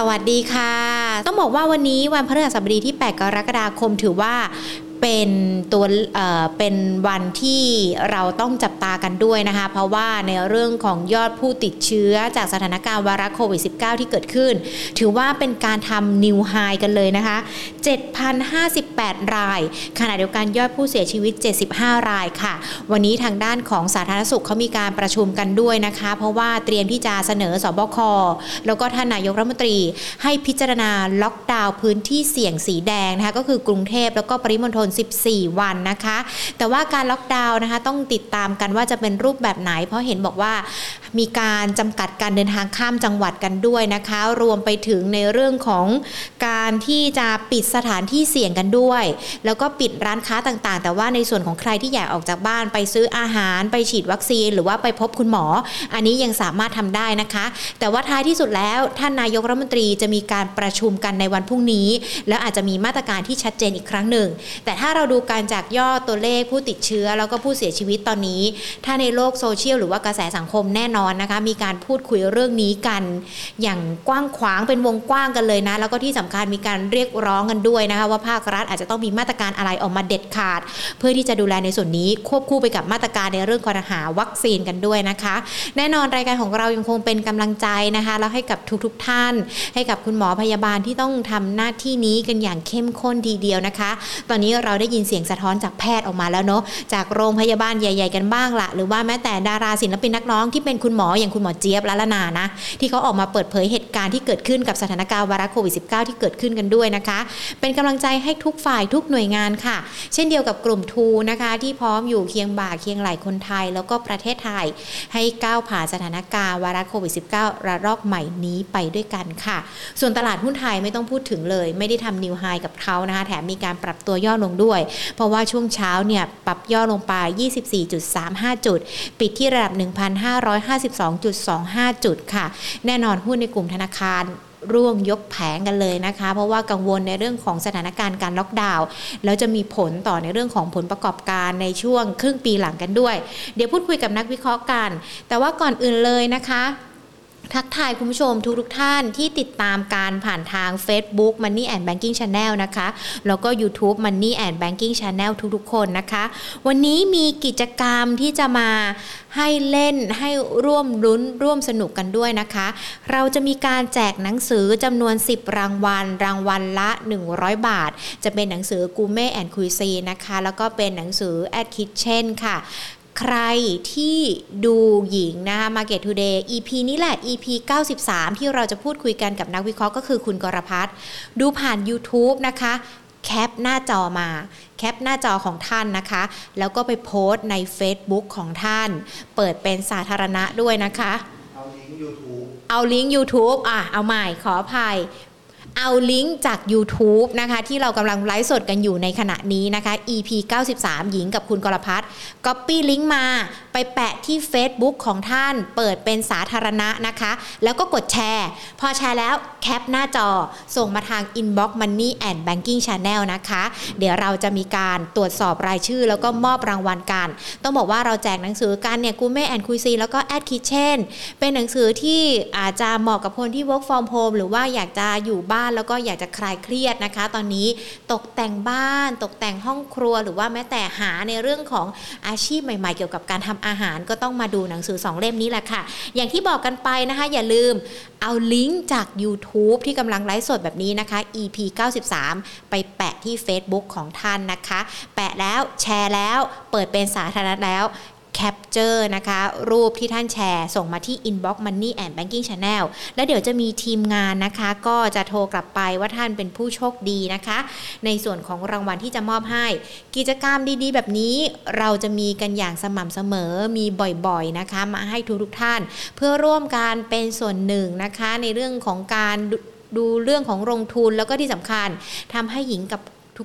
สวัสดีค่ะ ต้องบอกว่าวันนี้วันพฤหัสบดีที่ 8 กรกฎาคมถือว่า เป็นตัวเป็นวันที่เราต้องจับตากันด้วยนะคะ เพราะว่าในเรื่องของยอดผู้ติดเชื้อจากสถานการณ์วาระโควิด -19 ที่เกิดขึ้น ถือว่าเป็นการทำนิวไฮกันเลยนะคะ 7,058 ราย ขณะเดียวกันยอดผู้เสียชีวิต 75 รายค่ะ วันนี้ทางด้านของสาธารณสุขเขามีการประชุมกันด้วยนะคะ เพราะว่าเตรียมที่จะเสนอสบคแล้วก็ท่านนายกรัฐมนตรี ให้พิจารณาล็อกดาวน์พื้นที่เสี่ยงสีแดงนะคะก็คือกรุงเทพแล้วก็ปริมณฑล14 วันนะคะ แต่ว่าการล็อกดาวน์นะคะต้องติดตามกันว่าจะเป็นรูปแบบไหน เพราะเห็นบอกว่ามีการจำกัดการเดินทางข้ามจังหวัดกันด้วยนะคะ รวมไปถึงในเรื่องของการที่จะปิดสถานที่เสี่ยงกันด้วย แล้วก็ปิดร้านค้าต่างๆ แต่ว่าในส่วนของใครที่อยากออกจากบ้านไปซื้ออาหารไปฉีดวัคซีน หรือว่าไปพบคุณหมอ อันนี้ยังสามารถทำได้นะคะ แต่ว่าท้ายที่สุดแล้วท่านนายกรัฐมนตรีจะมีการประชุมกันในวันพรุ่งนี้ แล้วอาจจะมีมาตรการที่ชัดเจนอีกครั้งหนึ่ง แต่ถ้าเราดูการจากยอดตัวเลขผู้ติดเชื้อ แล้วก็ผู้เสียชีวิตตอนนี้ ถ้าในโลกโซเชียลหรือว่ากระแสสังคมแน่นอนนะคะ มีการพูดคุยเรื่องนี้กัน อย่างกว้างขวางเป็นวงกว้างกันเลยนะ แล้วก็ที่สำคัญมีการเรียกร้องกันด้วยนะคะ ว่าภาครัฐอาจจะต้องมีมาตรการอะไรออกมาเด็ดขาด เพื่อที่จะดูแลในส่วนนี้ควบคู่ไปกับมาตรการในเรื่องการหาวัคซีนกันด้วยนะคะ แน่นอนรายการของเรายังคงเป็นกำลังใจนะคะ แล้วให้กับทุกๆทท่าน ให้กับคุณหมอพยาบาลที่ต้องทำหน้าที่นี้กันอย่างเข้มข้นทีเดียวนะคะ ตอนนี้เราได้ยินเสียงสะท้อนจากแพทย์ออกมาแล้วเนาะจากโรงพยาบาลใหญ่ ๆ กันบ้างละหรือว่าแม้แต่ดาราศิลปินนักร้องที่เป็นคุณุณหมออย่างคุณหมอเจี๊ยบละละนานะ ที่เขาออกมาเปิดเผยเหตุการณ์ที่เกิดขึ้นกับสถานการณ์วาระโควิด -19 ที่เกิดขึ้นกันด้วยนะคะ เป็นกำลังใจให้ทุกฝ่ายทุกหน่วยงานค่ะ เช่นเดียวกับกลุ่มทูนะคะ ที่พร้อมอยู่เคียงบ่าเคียงไหลคนไทย แล้วก็ประเทศไทย ให้ก้าวผ่านสถานการณ์วาระโควิด -19 ระลอกใหม่นี้ไปด้วยกันค่ะ ส่วนตลาดหุ้นไทยไม่ต้องพูดถึงเลย ไม่ได้ทำนิวไฮกับเขานะคะ แถมมีการปรับตัวย่อลงด้วย เพราะว่าช่วงเช้าเนี่ยปรับย่อลงไป 24.35 จุด ปิดที่ระดับ1,552.25 จุดค่ะ แน่นอนหุ้นในกลุ่มธนาคารร่วงยกแผงกันเลยนะคะ เพราะว่ากังวลในเรื่องของสถานการณ์การล็อกดาวน์แล้วจะมีผลต่อในเรื่องของผลประกอบการในช่วงครึ่งปีหลังกันด้วย เดี๋ยวพูดคุยกับนักวิเคราะห์กัน แต่ว่าก่อนอื่นเลยนะคะ ทักทายคุณผู้ชมทุกทุกท่านที่ติดตามการผ่านทาง Facebook Money and Banking Channel นะคะ แล้วก็ YouTube Money and Banking Channel ทุกๆ คนนะคะ วันนี้มีกิจกรรมที่จะมาให้เล่นให้ร่วมรุ้นร่วมสนุกกันด้วยนะคะ เราจะมีการแจกหนังสือจำนวน 10 รางวัล รางวัลละ 100 บาท จะเป็นหนังสือกูเม่แอนคุยซีนะคะ แล้วก็เป็นหนังสือ At Kitchen ค่ะ ใครที่ดูหญิงนะคะ Market Today EP นี้แหละ EP 93 ที่เราจะพูดคุยกันกับนักวิเคราะห์ก็คือคุณกรพัฒดูผ่าน YouTube นะคะ แคปหน้าจอมาแคปหน้าจอของท่านนะคะ แล้วก็ไปโพสต์ใน Facebook ของท่าน เปิดเป็นสาธารณะด้วยนะคะ เอาลิงก์ YouTube เอาลิงก์ YouTube อะ เอาใหม่ขออภัย เอาลิงก์จาก YouTube นะคะที่เรากำลังไลฟ์สดกันอยู่ในขณะนี้นะคะ EP 93 หญิงกับคุณกรพัฒน์ Copy ลิงก์มาไปแปะที่ Facebook ของท่านเปิดเป็นสาธารณะนะคะ แล้วก็กดแชร์ พอแชร์แล้วแคปหน้าจอ ส่งมาทาง Inbox Money and Banking Channel นะคะ เดี๋ยวเราจะมีการตรวจสอบรายชื่อ แล้วก็มอบรางวัลกัน ต้องบอกว่าเราแจกหนังสือกันเนี่ยกูเม่แอนคุยซีแล้วก็แอดคิเช่นเป็นหนังสือที่อาจจะเหมาะกับคนที่ work from home หรือว่าอยากจะอยู่บ้านานแล้วก็อยากจะคลายเครียดนะคะ ตอนนี้ตกแต่งบ้าน ตกแต่งห้องครัว หรือว่าแม้แต่หาในเรื่องของอาชีพใหม่ ๆ เกี่ยวกับการทำอาหารก็ต้องมาดูหนังสือ 2 เล่มนี้แหละค่ะ อย่างที่บอกกันไปนะคะ อย่าลืมเอาลิงก์จาก YouTube ที่กำลังไลฟ์สดแบบนี้นะคะ EP 93 ไปแปะที่ Facebook ของท่านนะคะ แปะแล้วแชร์แล้ว เปิดเป็นสาธารณะแล้ว แคปเจอร์นะคะ รูปที่ท่านแชร์ส่งมาที่ Inbox Money and Banking Channel แล้วเดี๋ยวจะมีทีมงานนะคะ ก็จะโทรกลับไปว่าท่านเป็นผู้โชคดีนะคะ ในส่วนของรางวัลที่จะมอบให้ กิจกรรมดีๆ แบบนี้เราจะมีกันอย่างสม่ำเสมอมีบ่อยๆนะคะ มาให้ทุกๆท่าน เพื่อร่วมการเป็นส่วนหนึ่งนะคะ ในเรื่องของการดูเรื่องของลงทุนแล้วก็ที่สำคัญทำให้หญิงกับ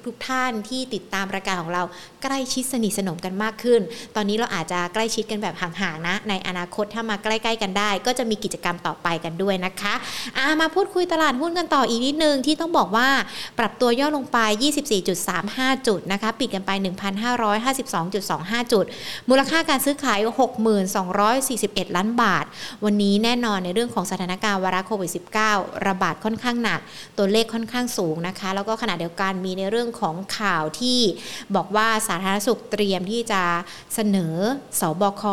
ทุกๆทท่านที่ติดตามรายการของเราใกล้ชิดสนิทสนมกันมากขึ้น ตอนนี้เราอาจจะใกล้ชิดกันแบบห่างๆนะ ในอนาคตถ้ามาใกล้ๆกันได้ ก็จะมีกิจกรรมต่อไปกันด้วยนะคะามาพูดคุยตลาดหุ้นกันต่ออีกนิดนึงที่ต้องบอกว่าปรับตัวย่อลงไป 24.35 จุดนะคะปิดกันไป 1,552.25 จุด มูลค่าการซื้อขาย 6241 ล้านบาท วันนี้แน่นอนในเรื่องของสถานการณ์วาระโควิด -19 ระบาดค่อนข้างหนัก ตัวเลขค่อนข้างสูงนะคะ แล้วก็ขณะเดียวกันมีในเรื่อง่องของข่าวที่บอกว่าสาธารณสุขเตรียมที่จะเสนอสบค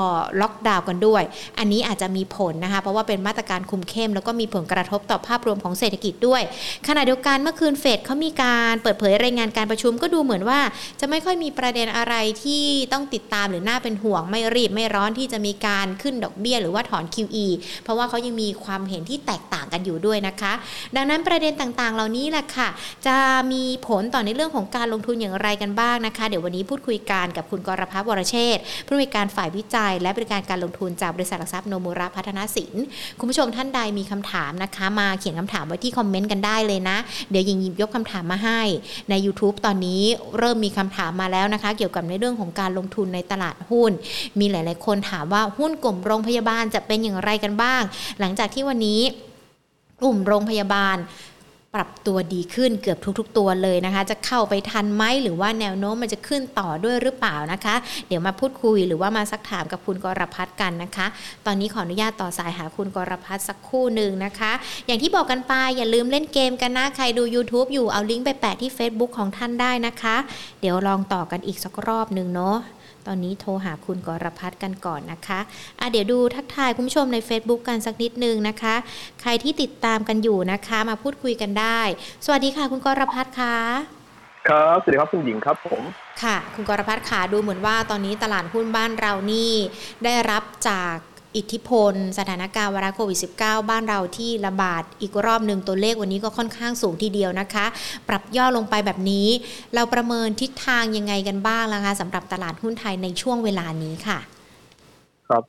ล็อกดาวน์กันด้วย อันนี้อาจจะมีผลนะคะ เพราะว่าเป็นมาตรการคุมเข้ม แล้วก็มีผลกระทบต่อภาพรวมของเศรษฐกิจด้วย ขณะเดียวกันเมื่อคืนเฟดเขามีการเปิดเผยรายงานการประชุมก็ดูเหมือนว่า จะไม่ค่อยมีประเด็นอะไรที่ต้องติดตามหรือน่าเป็นห่วงไม่รีบไม่ร้อนที่จะมีการขึ้นดอกเบี้ย หรือว่าถอน QE เพราะว่าเขายังมีความเห็นที่แตกต่างกันอยู่ด้วยนะคะ ดังนั้นประเด็นต่างๆ เหล่านี้แหละค่ะ จะมีผลต่อในเรื่องของการลงทุนอย่างไรกันบ้างนะคะ เดี๋ยววันนี้พูดคุยกันกับคุณกรพัฒน์วรเชษผู้อำนวยการฝ่ายวิจัย และบริการการลงทุนจากบริษัทหลักทรัพย์โนมูระพัฒนาสินคุณผู้ชมท่านใดมีคำถามนะคะ มาเขียนคำถามไว้ที่คอมเมนต์กันได้เลยนะ เดี๋ยวยิงยิบยกคำถามมาให้ใน YouTube ตอนนี้เริ่มมีคำถามมาแล้วนะคะ เกี่ยวกับในเรื่องของการลงทุนในตลาดหุ้น มีหลาย ๆ คนถามว่าหุ้นกลุ่มโรงพยาบาลจะเป็นอย่างไรกันบ้าง หลังจากที่วันนี้กลุ่มโรงพยาบาล ปรับตัวดีขึ้นเกือบทุก ๆ ตัวเลยนะคะ จะเข้าไปทันไหมหรือว่าแนวโน้มมันจะขึ้นต่อด้วยหรือเปล่านะคะ เดี๋ยวมาพูดคุยหรือว่ามาซักถามกับคุณกรพัฒน์กันนะคะ ตอนนี้ขออนุญาตต่อสายหาคุณกรพัฒน์สักคู่หนึ่งนะคะ อย่างที่บอกกันไปอย่าลืมเล่นเกมกันนะใครดู YouTube อยู่เอาลิงก์ไปแปะที่ Facebook ของท่านได้นะคะ เดี๋ยวลองต่อกันอีกสักรอบหนึ่งเนาะ ตอนนี้โทรหาคุณกรพัฒน์กันก่อนนะคะะเดี๋ยวดูทักทายคุณผู้ชมใน Facebook กันสักนิดนึงนะคะ ใครที่ติดตามกันอยู่นะคะ มาพูดคุยกันได้ สวัสดีค่ะ คุณกรพัฒน์ค่ะครับสวัสดีครับคุณหญิงครับผมค่ะ คุณกรพัฒน์ขาดูเหมือนว่าตอนนี้ตลาดหุ้นบ้านเรานี่ได้รับจาก อิทธิพล สถานการณ์วาระโควิด -19 บ้านเราที่ระบาดอีกรอบหนึ่งตัวเลขวันนี้ก็ค่อนข้างสูงทีเดียวนะคะ ปรับย่อลงไปแบบนี้ เราประเมินทิศทางยังไงกันบ้างล่ะคะสำหรับตลาดหุ้นไทยในช่วงเวลานี้ค่ะ ครับ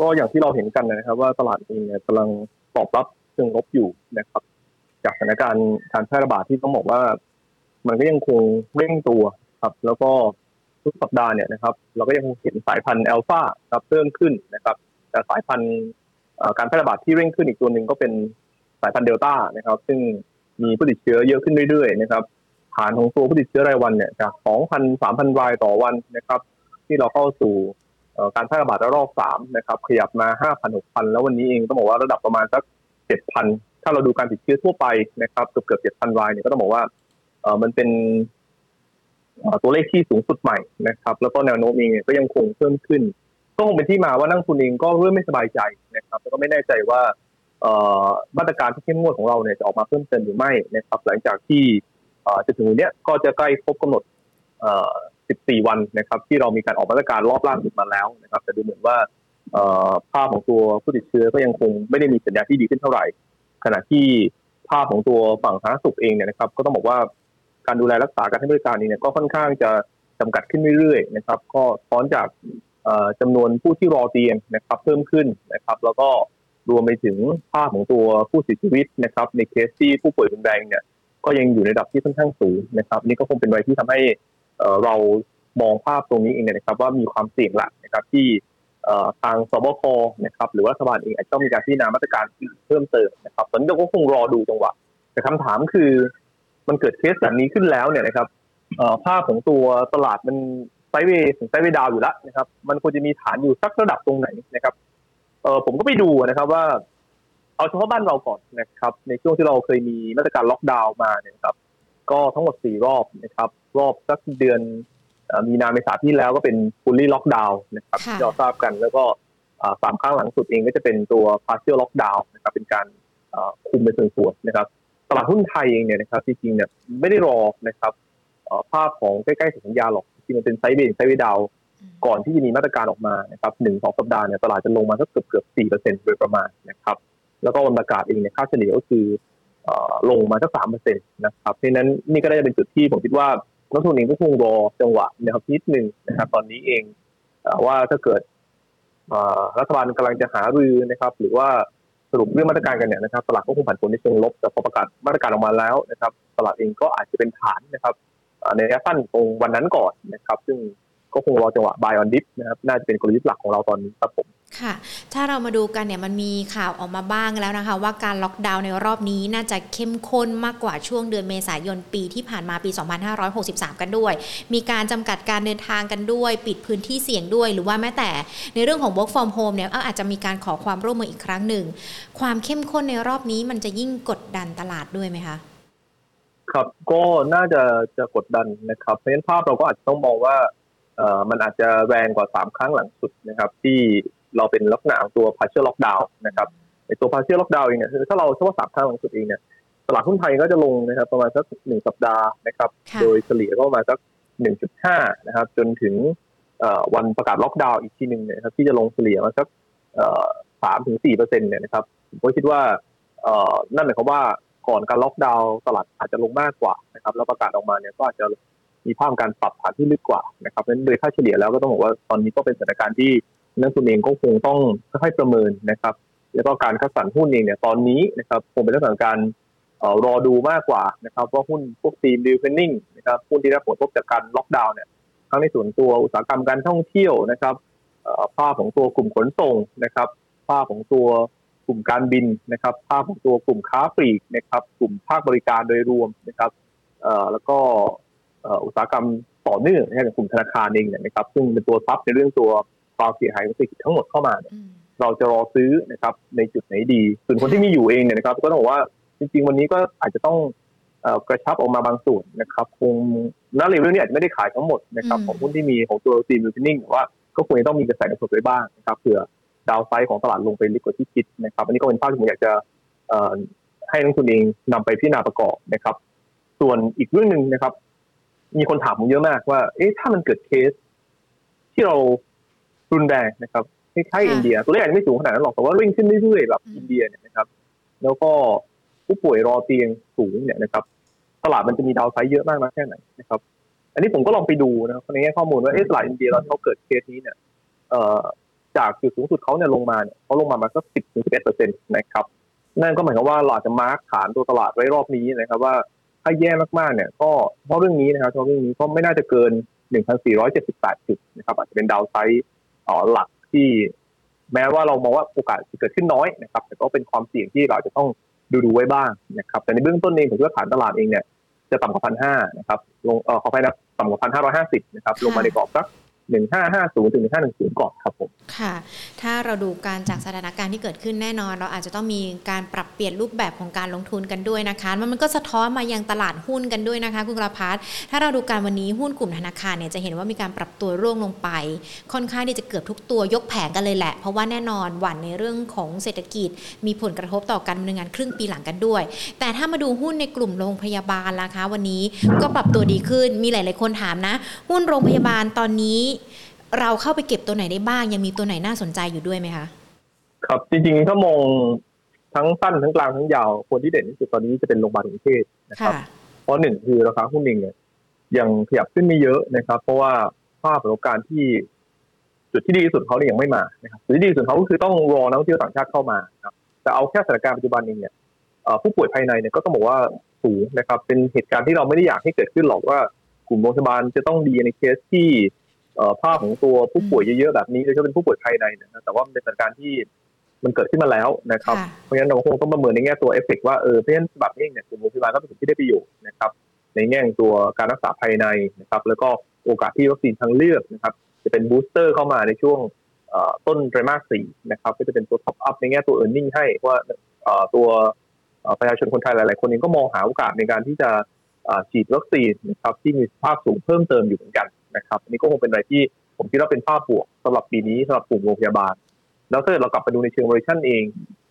ก็อย่างที่เราเห็นกันนะครับว่าตลาดเองเนี่ยกำลังตอบรับเชิงลบอยู่นะครับ จากสถานการณ์การแพร่ระบาดที่ต้องบอกว่า มันก็ยังคงเร่งตัวครับ แล้วก็ทุกสัปดาห์เนี่ยนะครับ เราก็ยังคงเห็นสายพันธุ์อัลฟาครับเพิ่มขึ้นนะครับ แต่สายพันธุ์การแพร่ระบาดที่เร่งขึ้นอีกตัวหนึ่งก็เป็นสายพันธุ์เดลต้านะครับ ซึ่งมีผู้ติดเชื้อเยอะขึ้นเรื่อยๆนะครับฐานของตัวผู้ติดเชื้อรายวันเนี่ยจาก 2,000 3,000 รายต่อวันนะครับ ที่เราเข้าสู่การแพร่ระบาดระลอก3นะครับ ขยับมา 5,000 6,000 แล้ววันนี้เองต้องบอกว่าระดับประมาณสัก 7,000 ถ้าเราดูการติดเชื้อทั่วไปนะครับเกือบเกือบ7,000 รายเนี่ยก็ต้องบอกว่ามันเป็นตัวเลขที่สูงสุดใหม่นะครับ แล้วก็แนวโน้มเองก็ยังคงเพิ่มขึ้น ก็คงเป็นที่มาว่านักทุนเองก็เริ่มไม่สบายใจนะครับแล้วก็ไม่แน่ใจว่ามาตรการที่เข้มงวดของเราเนี่ยจะออกมาเพิ่มเติมหรือไม่นะครับ หลังจากที่จะถึงวันนี้ก็จะใกล้ครบกำหนด 14 วันนะครับ ที่เรามีการออกมาตรการรอบล่าสุดมาแล้วนะครับ แต่ดูเหมือนว่าภาพของตัวผู้ติดเชื้อก็ยังคงไม่ได้มีสัญญาณที่ดีขึ้นเท่าไหร่ ขณะที่ภาพของตัวฝั่งสาธารณสุขเองเนี่ยนะครับ ก็ต้องบอกว่าการดูแลรักษาการให้บริการนี้เนี่ยก็ค่อนข้างจะจำกัดขึ้นเรื่อยๆนะครับ ก็ท้อนจาก จำนวนผู้ที่รอเตียงนะครับเพิ่มขึ้นนะครับ แล้วก็รวมไปถึงภาพของตัวผู้เสียชีวิตนะครับ ในเคสที่ผู้ป่วยรุนแรงเนี่ยก็ยังอยู่ในระดับที่ค่อนข้างสูงนะครับ นี่ก็คงเป็นอะไรที่ทำให้เรามองภาพตรงนี้เองนะครับ ว่ามีความเสี่ยงหลักนะครับที่ทางศบคนะครับหรือว่ารัฐบาลเองอาจจะต้องมีการพิจารณามาตรการเพิ่มเติมนะครับตอนนี้เราก็คงรอดูจังหวะแต่คำถามคือ มันเกิดเคสแบบนี้ขึ้นแล้วเนี่ยนะครับภาพของตัวตลาดมัน sideway ถึง sideway down อยู่แล้วนะครับ มันควรจะมีฐานอยู่สักระดับตรงไหนนะครับ เออผมก็ไปดูนะครับว่า เอาเฉพาะบ้านเราก่อนนะครับ ในช่วงที่เราเคยมีมาตรการล็อกดาวน์มาเนี่ยครับ ก็ทั้งหมดสี่รอบนะครับ รอบสักเดือนมีนาเมษาที่แล้วก็เป็นฟูลลี่ล็อกดาวน์นะครับที่เราทราบกันแล้วก็สามครั้งหลังสุดเองก็จะเป็นตัว partial lockdown นะครับ เป็นการคุมเป็นส่วนๆนะครับ ตลาดหุ้นไทยเองเนี่ยนะครับจริงๆเนี่ยไม่ได้รอนะครับภาพของใกล้ๆสัญญาหรอก ที่มันเป็นไซเบนไซเวดาวก่อนที่จะมีมาตรการออกมานะครับหนึ่งสองสัปดาห์เนี่ยตลาดจะลงมาสักเกือบเกือบสี่เปอร์เซ็นต์โดยประมาณนะครับแล้วก็วันประกาศเองเนี่ยค่าเฉลี่ยก็คือลงมาสักสามเปอร์เซ็นต์นะครับเพราะนั้นนี่ก็ได้เป็นจุดที่ผมคิดว่านักทุนเองก็คงรอจังหวะนะครับนิดหนึ่งนะครับตอนนี้เองว่าถ้าเกิดรัฐบาลกำลังจะหารือนะครับ หรือว่าสรุปเรื่องมาตรการกันเนี่ยนะครับตลาดก็คงผันผวนในเชิงลบแต่พอประกาศมาตรการออกมาแล้วนะครับ ตลาดเองก็อาจจะเป็นฐานนะครับ ในระยะสั้นตรงวันนั้นก่อนนะครับ ซึ่งก็คงรอจังหวะ buy on dip นะครับน่าจะเป็นกลยุทธ์หลักของเราตอนนี้ครับผมค่ะ ถ้าเรามาดูกันเนี่ยมันมีข่าวออกมาบ้างแล้วนะคะ ว่าการล็อกดาวน์ในรอบนี้น่าจะเข้มข้นมากกว่าช่วงเดือนเมษายนปีที่ผ่านมาปี 2563 กันด้วย มีการจำกัดการเดินทางกันด้วย ปิดพื้นที่เสี่ยงด้วย หรือว่าแม้แต่ในเรื่องของ work from home เนี่ยอาจจะมีการขอความร่วมมืออีกครั้งหนึ่ง ความเข้มข้นในรอบนี้มันจะยิ่งกดดันตลาดด้วยไหมคะ ครับก็น่าจะจะกดดันนะครับเพราะฉะนั้นภาพเราก็อาจจะต้องมองว่าเอ่อมันอาจจะแรงกว่าสามครั้งหลังสุดนะครับ ที่เราเป็นลักษณะของตัว partial lockdown นะครับในตัว partial lockdown เองเนี่ยคือถ้าเราเฉพาะสามครั้งหลังสุดเองเนี่ยตลาดหุ้นไทยก็จะลงนะครับประมาณสักหนึ่งสัปดาห์นะครับ โดยเฉลี่ยก็ประมาณสักหนึ่งจุดห้านะครับ จนถึงวันประกาศล็อกดาวน์อีกทีหนึ่งเนี่ยครับที่จะลงเฉลี่ยมาสักสามถึงสี่เปอร์เซ็นต์เนี่ยนะครับผมก็คิดว่านั่นหมายความว่า ก่อนการล็อกดาวน์ตลาดอาจจะลงมากกว่านะครับ แล้วประกาศออกมาเนี่ยก็อาจจะมีภาพการปรับฐานที่ลึกกว่านะครับเพราะฉะนั้นโดยค่าเฉลี่ยแล้วก็ต้องบอกว่าตอนนี้ก็เป็นสถานการณ์ที่นักลงทุนเองก็คงต้องค่อยๆประเมินนะครับ แล้วก็การคัดสรรหุ้นเองเนี่ยตอนนี้นะครับคงเป็นเรื่องของการรอดูมากกว่านะครับว่าหุ้นพวกทีมดิวเฟนนิ่งนะครับหุ้นที่ได้ผลกระทบจากการล็อกดาวน์เนี่ยทั้งในส่วนตัวอุตสาหกรรมการท่องเที่ยวนะครับภาพของตัวกลุ่มขนส่งนะครับภาพของตัว กลุ่มการบินนะครับ ภาพของตัวกลุ่มค้าปลีกนะครับ กลุ่มภาคบริการโดยรวมนะครับแล้วก็อุตสาหกรรมต่อเนื่องนะครับกลุ่มธนาคารเองเนี่ยนะครับ ซึ่งเป็นตัวซับในเรื่องตัวความเสียหายของเศรษฐกิจทั้งหมดเข้ามาเนี่ยเราจะรอซื้อนะครับ ในจุดไหนดี ส่วนคนที่มีอยู่เองเนี่ยนะครับ ก็ต้องบอกว่าจริง ๆ วันนี้ก็อาจจะต้องกระชับออกมาบางส่วนนะครับคงนักเรียนเรื่องนี้อาจจะไม่ได้ขายทั้งหมดนะครับของหุ้นที่มีของตัวซีมิวทินิ่งแต่ว่าก็ควรจะต้องมีกระแสกระตุ้นไว้บ้างนะครับเผื่อ ดาวไซด์ของตลาดลงไปลึกกว่าที่คิดนะครับ อันนี้ก็เป็นภาพที่ผมอยากจะให้นักทุนเองนำไปพิจารณาประกอบนะครับ ส่วนอีกเรื่องหนึ่งนะครับ มีคนถามผมเยอะมากว่า เอ๊ะถ้ามันเกิดเคส ที่เรารุนแรงนะครับคล้ายๆอินเดีย ตัวเลขอาจจะไม่สูงขนาดนั้นหรอกแต่ว่าวิ่งขึ้นเรื่อยๆแบบอินเดียเนี่ยนะครับ แล้วก็ผู้ป่วยรอเตียงสูงเนี่ยนะครับ ตลาดมันจะมี downside เยอะมากน้อยแค่ไหนนะครับ อันนี้ผมก็ลองไปดูนะครับในแง่ข้อมูลว่าเอตลาดอินเดียตอนเขาเกิดเคสนี้เนี่ยเอ่อ จากจุดสูงสุดเขาเนี่ยลงมาเนี่ยเขาลงมามาสักสิบถึงสิบเอ็ดเปอร์เซ็นต์นะครับ นั่นก็หมายความว่าเราจะ mark ฐานตัวตลาดไว้รอบนี้นะครับว่าถ้าแย่มากๆเนี่ย ก็เพราะเรื่องนี้นะครับเพราะเรื่องนี้ก็ไม่น่าจะเกิน1,478จุดนะครับอาจจะเป็นดาวไซด์หลักที่แม้ว่าเรามองว่าโอกาสจะเกิดขึ้นน้อยนะครับ แต่ก็เป็นความเสี่ยงที่เราจะต้องดูดูไว้บ้างนะครับ แต่ในเบื้องต้นเองผมคิดว่าฐานตลาดเองเนี่ยจะต่ำกว่าพันห้านะครับ ลงเออขอไปนะต่ำกว่าพันห้าร้อยห้าสิบนะครับ ลงมาในกรอบสัก 1550ถึง1510ก่อนครับผมค่ะ ถ้าเราดูการจากสถานการณ์ที่เกิดขึ้นแน่นอน เราอาจจะต้องมีการปรับเปลี่ยนรูปแบบของการลงทุนกันด้วยนะคะมันก็สะท้อนมายังตลาดหุ้นกันด้วยนะคะ คุณกระพัฒถ้าเราดูการวันนี้หุ้นกลุ่มธนาคารเนี่ยจะเห็นว่ามีการปรับตัวร่วงลงไป ค่อนข้างที่จะเกือบทุกตัวยกแผงกันเลยแหละ เพราะว่าแน่นอนหวั่นในเรื่องของเศรษฐกิจ มีผลกระทบต่อการดำเนินงานครึ่งปีหลังกันด้วย แต่ถ้ามาดูหุ้นในกลุ่มโรงพยาบาลล่ะคะ วันนี้ก็ปรับตัวดีขึ้นมีหลาย ๆ คนถามนะ หุ้นโรงพยาบาลตอนนี้เราเข้าไปเก็บตัวไหนได้บ้าง ยังมีตัวไหนน่าสนใจอยู่ด้วยไหมคะ ครับจริงๆถ้ามองทั้งสั้นทั้งกลางทั้งยาว คนที่เด่นที่สุดตอนนี้จะเป็นโรงพยาบาลกรุงเทพนะครับ เพราะหนึ่งคือราคาหุ้นเองเนี่ยยังขยับขึ้นไม่เยอะนะครับ เพราะว่าภาพของการที่จุดที่ดีที่สุดเขาเนี่ยยังไม่มานะครับจุดที่ดีที่สุดเขาก็คือต้องรอนักท่องเที่ยวต่างชาติเข้ามาครับแต่เอาแค่สถานการณ์ปัจจุบันเองเนี่ยผู้ป่วยภายในเนี่ยก็ต้องบอกว่าสูงนะครับ เป็นเหตุการณ์ที่เราไม่ได้อยากให้เกิดขึ้นหรอกว่ากลุ่มโรงพยาบาลจะต้องดีในเคสที่ ภาพของตัวผู้ป่วยเยอะๆแบบนี้โดยเฉพาะเป็นผู้ป่วยภายในนะแต่ว่าเป็นสถานการณ์ที่มันเกิดขึ้นมาแล้วนะครับ เพราะฉะนั้นเราคงต้องประเมินในแง่ตัวเอฟเฟกว่าเออเพราะฉะนั้นแบบนี้เนี่ยกลุ่มโรงพยาบาลก็เป็นสิ่งที่ได้ประโยชน์นะครับ ในแง่ตัวการรักษาภายในนะครับ แล้วก็โอกาสที่วัคซีนทางเลือกนะครับ จะเป็น booster เข้ามาในช่วงต้นไตรมาสสี่นะครับ ก็จะเป็นตัว top up ในแง่ตัว earning ให้ว่าตัวประชาชนคนไทยหลายๆ คนเองก็มองหาโอกาสในการที่จะฉีดวัคซีนนะครับที่มีภาพสูงเพิ่มเติมอยู่เหมือนกัน นะครับอันนี้ก็คงเป็นอะไรที่ผมคิดว่าเป็นภาพบวกสำหรับปีนี้สำหรับกลุ่มโรงพยาบาล แล้วถ้าเกิดเรากลับไปดูในเชิงเวอร์ชันเอง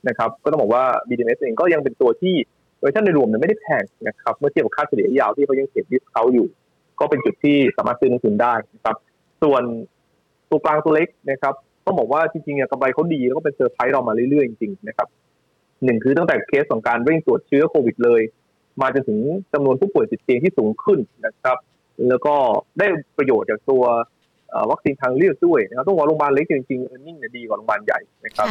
นะครับก็ต้องบอกว่า BDMS เองก็ยังเป็นตัวที่เวอร์ชันในรวมเนี่ยไม่ได้แพงนะครับเมื่อเทียบกับค่าเฉลี่ยยาวที่เขายังเก็บดิสเขาอยู่ ก็เป็นจุดที่สามารถซื้อลงทุนได้นะครับส่วนตัวกลางตัวเล็กนะครับต้องบอกว่าจริงๆกำไรเขาดีแล้วก็เป็นเซอร์ไพรส์เรามาเรื่อยๆจริงๆนะครับหนึ่งคือตั้งแต่เคสของการเร่งตรวจเชื้อโควิดเลย มาจนถึงจำนวนผู้ป่วยติดเตียงที่สูงขึ้นนะครับ แล้วก็ได้ประโยชน์จากตัววัคซีนทางเลือกด้วยนะครับต้องบอกโรงพยาบาลเล็กจริงๆเออร์เน็งเนี่ยดีกว่าโรงพยาบาลใหญ่นะครับ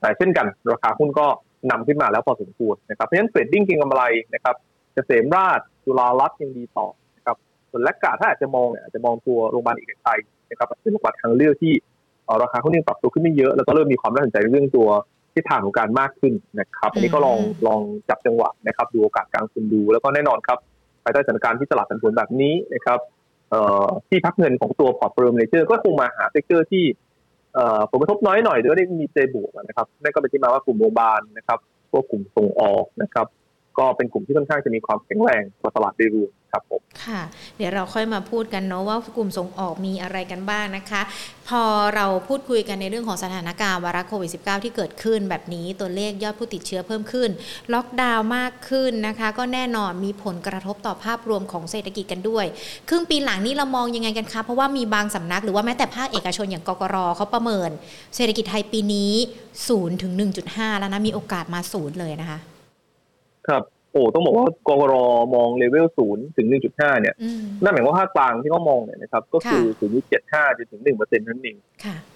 แต่เช่นกันราคาหุ้นก็นำขึ้นมาแล้วพอสมควรนะครับเพราะฉะนั้นเทรดดิ้งเก็งกำไรนะครับเกษมราชจุฬาลักษณ์ยังดีต่อนะครับส่วนแลกกาถ้าอาจจะมองเนี่ยอาจจะมองตัวโรงพยาบาลเอกชัยนะครับเป็นโรงพยาบาลทางเลือกที่ราคาเขาเนี่ยปรับตัวขึ้นไม่เยอะ แล้วก็เริ่มมีความน่าสนใจเรื่องตัวทิศทางของการมากขึ้นนะครับอันนี้ก็ลองลองจับจังหวะนะครับดูโอกาสการลงทุนดูแล้วก็แน่นอนครับ ภายใต้สถานการณ์ที่ตลาดผันผวนแบบนี้นะครับที่พักเงินของตัว portfolio manager ก็คงมาหา sector ที่ผลกระทบน้อยหน่อยหรือว่าได้มีเจบวกนะครับนั่นก็เป็นที่มาว่ากลุ่มโรงพยาบาลนะครับพวกกลุ่มส่งออกนะครับ ก็เป็นกลุ่มที่ค่อนข้างจะมีความแข็งแรงกว่าตลาดโดยรวมครับผมค่ะ เดี๋ยวเราค่อยมาพูดกันเนาะว่ากลุ่มส่งออกมีอะไรกันบ้างนะคะ พอเราพูดคุยกันในเรื่องของสถานการณ์วาระโควิด -19 ที่เกิดขึ้นแบบนี้ตัวเลขยอดผู้ติดเชื้อเพิ่มขึ้น ล็อกดาวน์มากขึ้นนะคะ ก็แน่นอนมีผลกระทบต่อภาพรวมของเศรษฐกิจกันด้วย ครึ่งปีหลังนี้เรามองยังไงกันคะเพราะว่ามีบางสำนักหรือว่าแม้แต่ภาคเอกชนอย่างกกรเขาประเมิน เศรษฐกิจไทยปีนี้0ถึง1.5 แล้วนะมีโอกาสมาศูนย์เลยนะคะ ครับโอ้ต้องบอกว่ากรมองเลเวลศูนย์ถึงหนึ่งจุดห้าเนี่ยนั่นหมายว่าภาคกลางที่เขามองเนี่ยนะครับก็คือศูนย์จุดเจ็ดห้าจนถึงหนึ่งเปอร์เซ็นต์นั่นเอง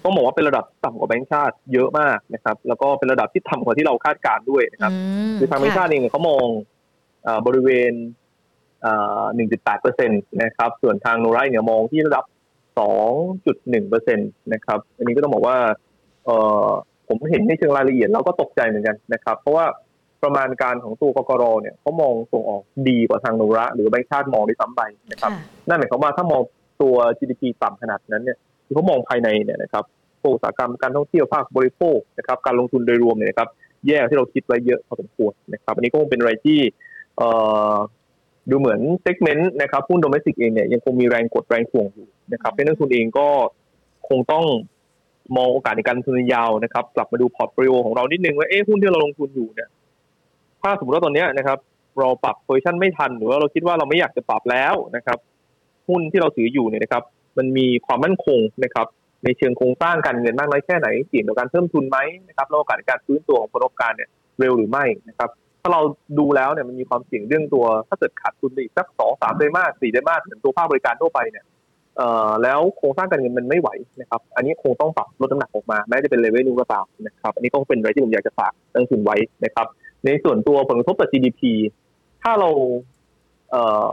ต้องบอกว่าเป็นระดับต่ำกว่าแบงก์ชาติเยอะมากนะครับ แล้วก็เป็นระดับที่ต่ำกว่าที่เราคาดการด้วยนะครับคือทางแบงก์ชาติเองเขามองบริเวณหนึ่งจุดแปดเปอร์เซ็นต์นะครับ ส่วนทางโนไรเนี่ยมองที่ระดับสองจุดหนึ่งเปอร์เซ็นต์นะครับ อันนี้ก็ต้องบอกว่าเออผมเห็นในเชิงรายละเอียดแล้วก็ตกใจเหมือนกันนะครับ เพราะว่า ประมาณการของตัวกกรเนี่ยเขามองส่งออกดีกว่าทางโนระ หรือแบงค์ชาติมองได้ซ้ำไปนะครับ นั่นหมายความว่าถ้ามองตัว GDP ต่ำขนาดนั้นเนี่ยที่เขามองภายในเนี่ยนะครับอุตสาหกรรมการท่องเที่ยวภาคบริโภคนะครับ การลงทุนโดยรวมเนี่ยนะครับ แย่ที่เราคิดไว้เยอะพอสมควรนะครับ อันนี้ก็คงเป็นอะไรที่ดูเหมือน segment นะครับหุ้น domestic เองเนี่ยยังคงมีแรงกดแรงถ่วงอยู่นะครับเป็นนักลงทุนเองก็คงต้องมองโอกาสในการลงทุนยาวนะครับ กลับมาดู portfolio ของเรานิดนึงว่าเอ๊ะหุ้นที่เราลงทุนอยู่เนี่ย ถ้าสมมติว่าตอนนี้นะครับ เราปรับ position ไม่ทัน หรือว่าเราคิดว่าเราไม่อยากจะปรับแล้วนะครับ หุ้นที่เราถืออยู่เนี่ยนะครับ มันมีความมั่นคงนะครับ ในเชิงโครงสร้างการเงินมากน้อยแค่ไหนเสี่ยงต่อการเพิ่มทุนไหมนะครับแล้วโอกาสในการฟื้นตัวของผลประกอบการเนี่ยเร็วหรือไม่นะครับ ถ้าเราดูแล้วเนี่ยมันมีความเสี่ยงเรื่องตัว ถ้าเกิดขาดทุนอีกสักสองสามไตรมาสสี่ไตรมาสเหมือนตัวภาคบริการทั่วไปเนี่ย เอ่อแล้วโครงสร้างการเงินมันไม่ไหวนะครับอันนี้คงต้องปรับลดน้ำหนักออกมาแม้จะเป็นเลเวลนู้ก็ตามนะครับอันนี้ต้องเป็นอะไรที่ผมอยากจะฝากนักลงทุนไว้นะครับ ในส่วนตัวผลกระทบต่อ GDP ถ้าเราเอ่อ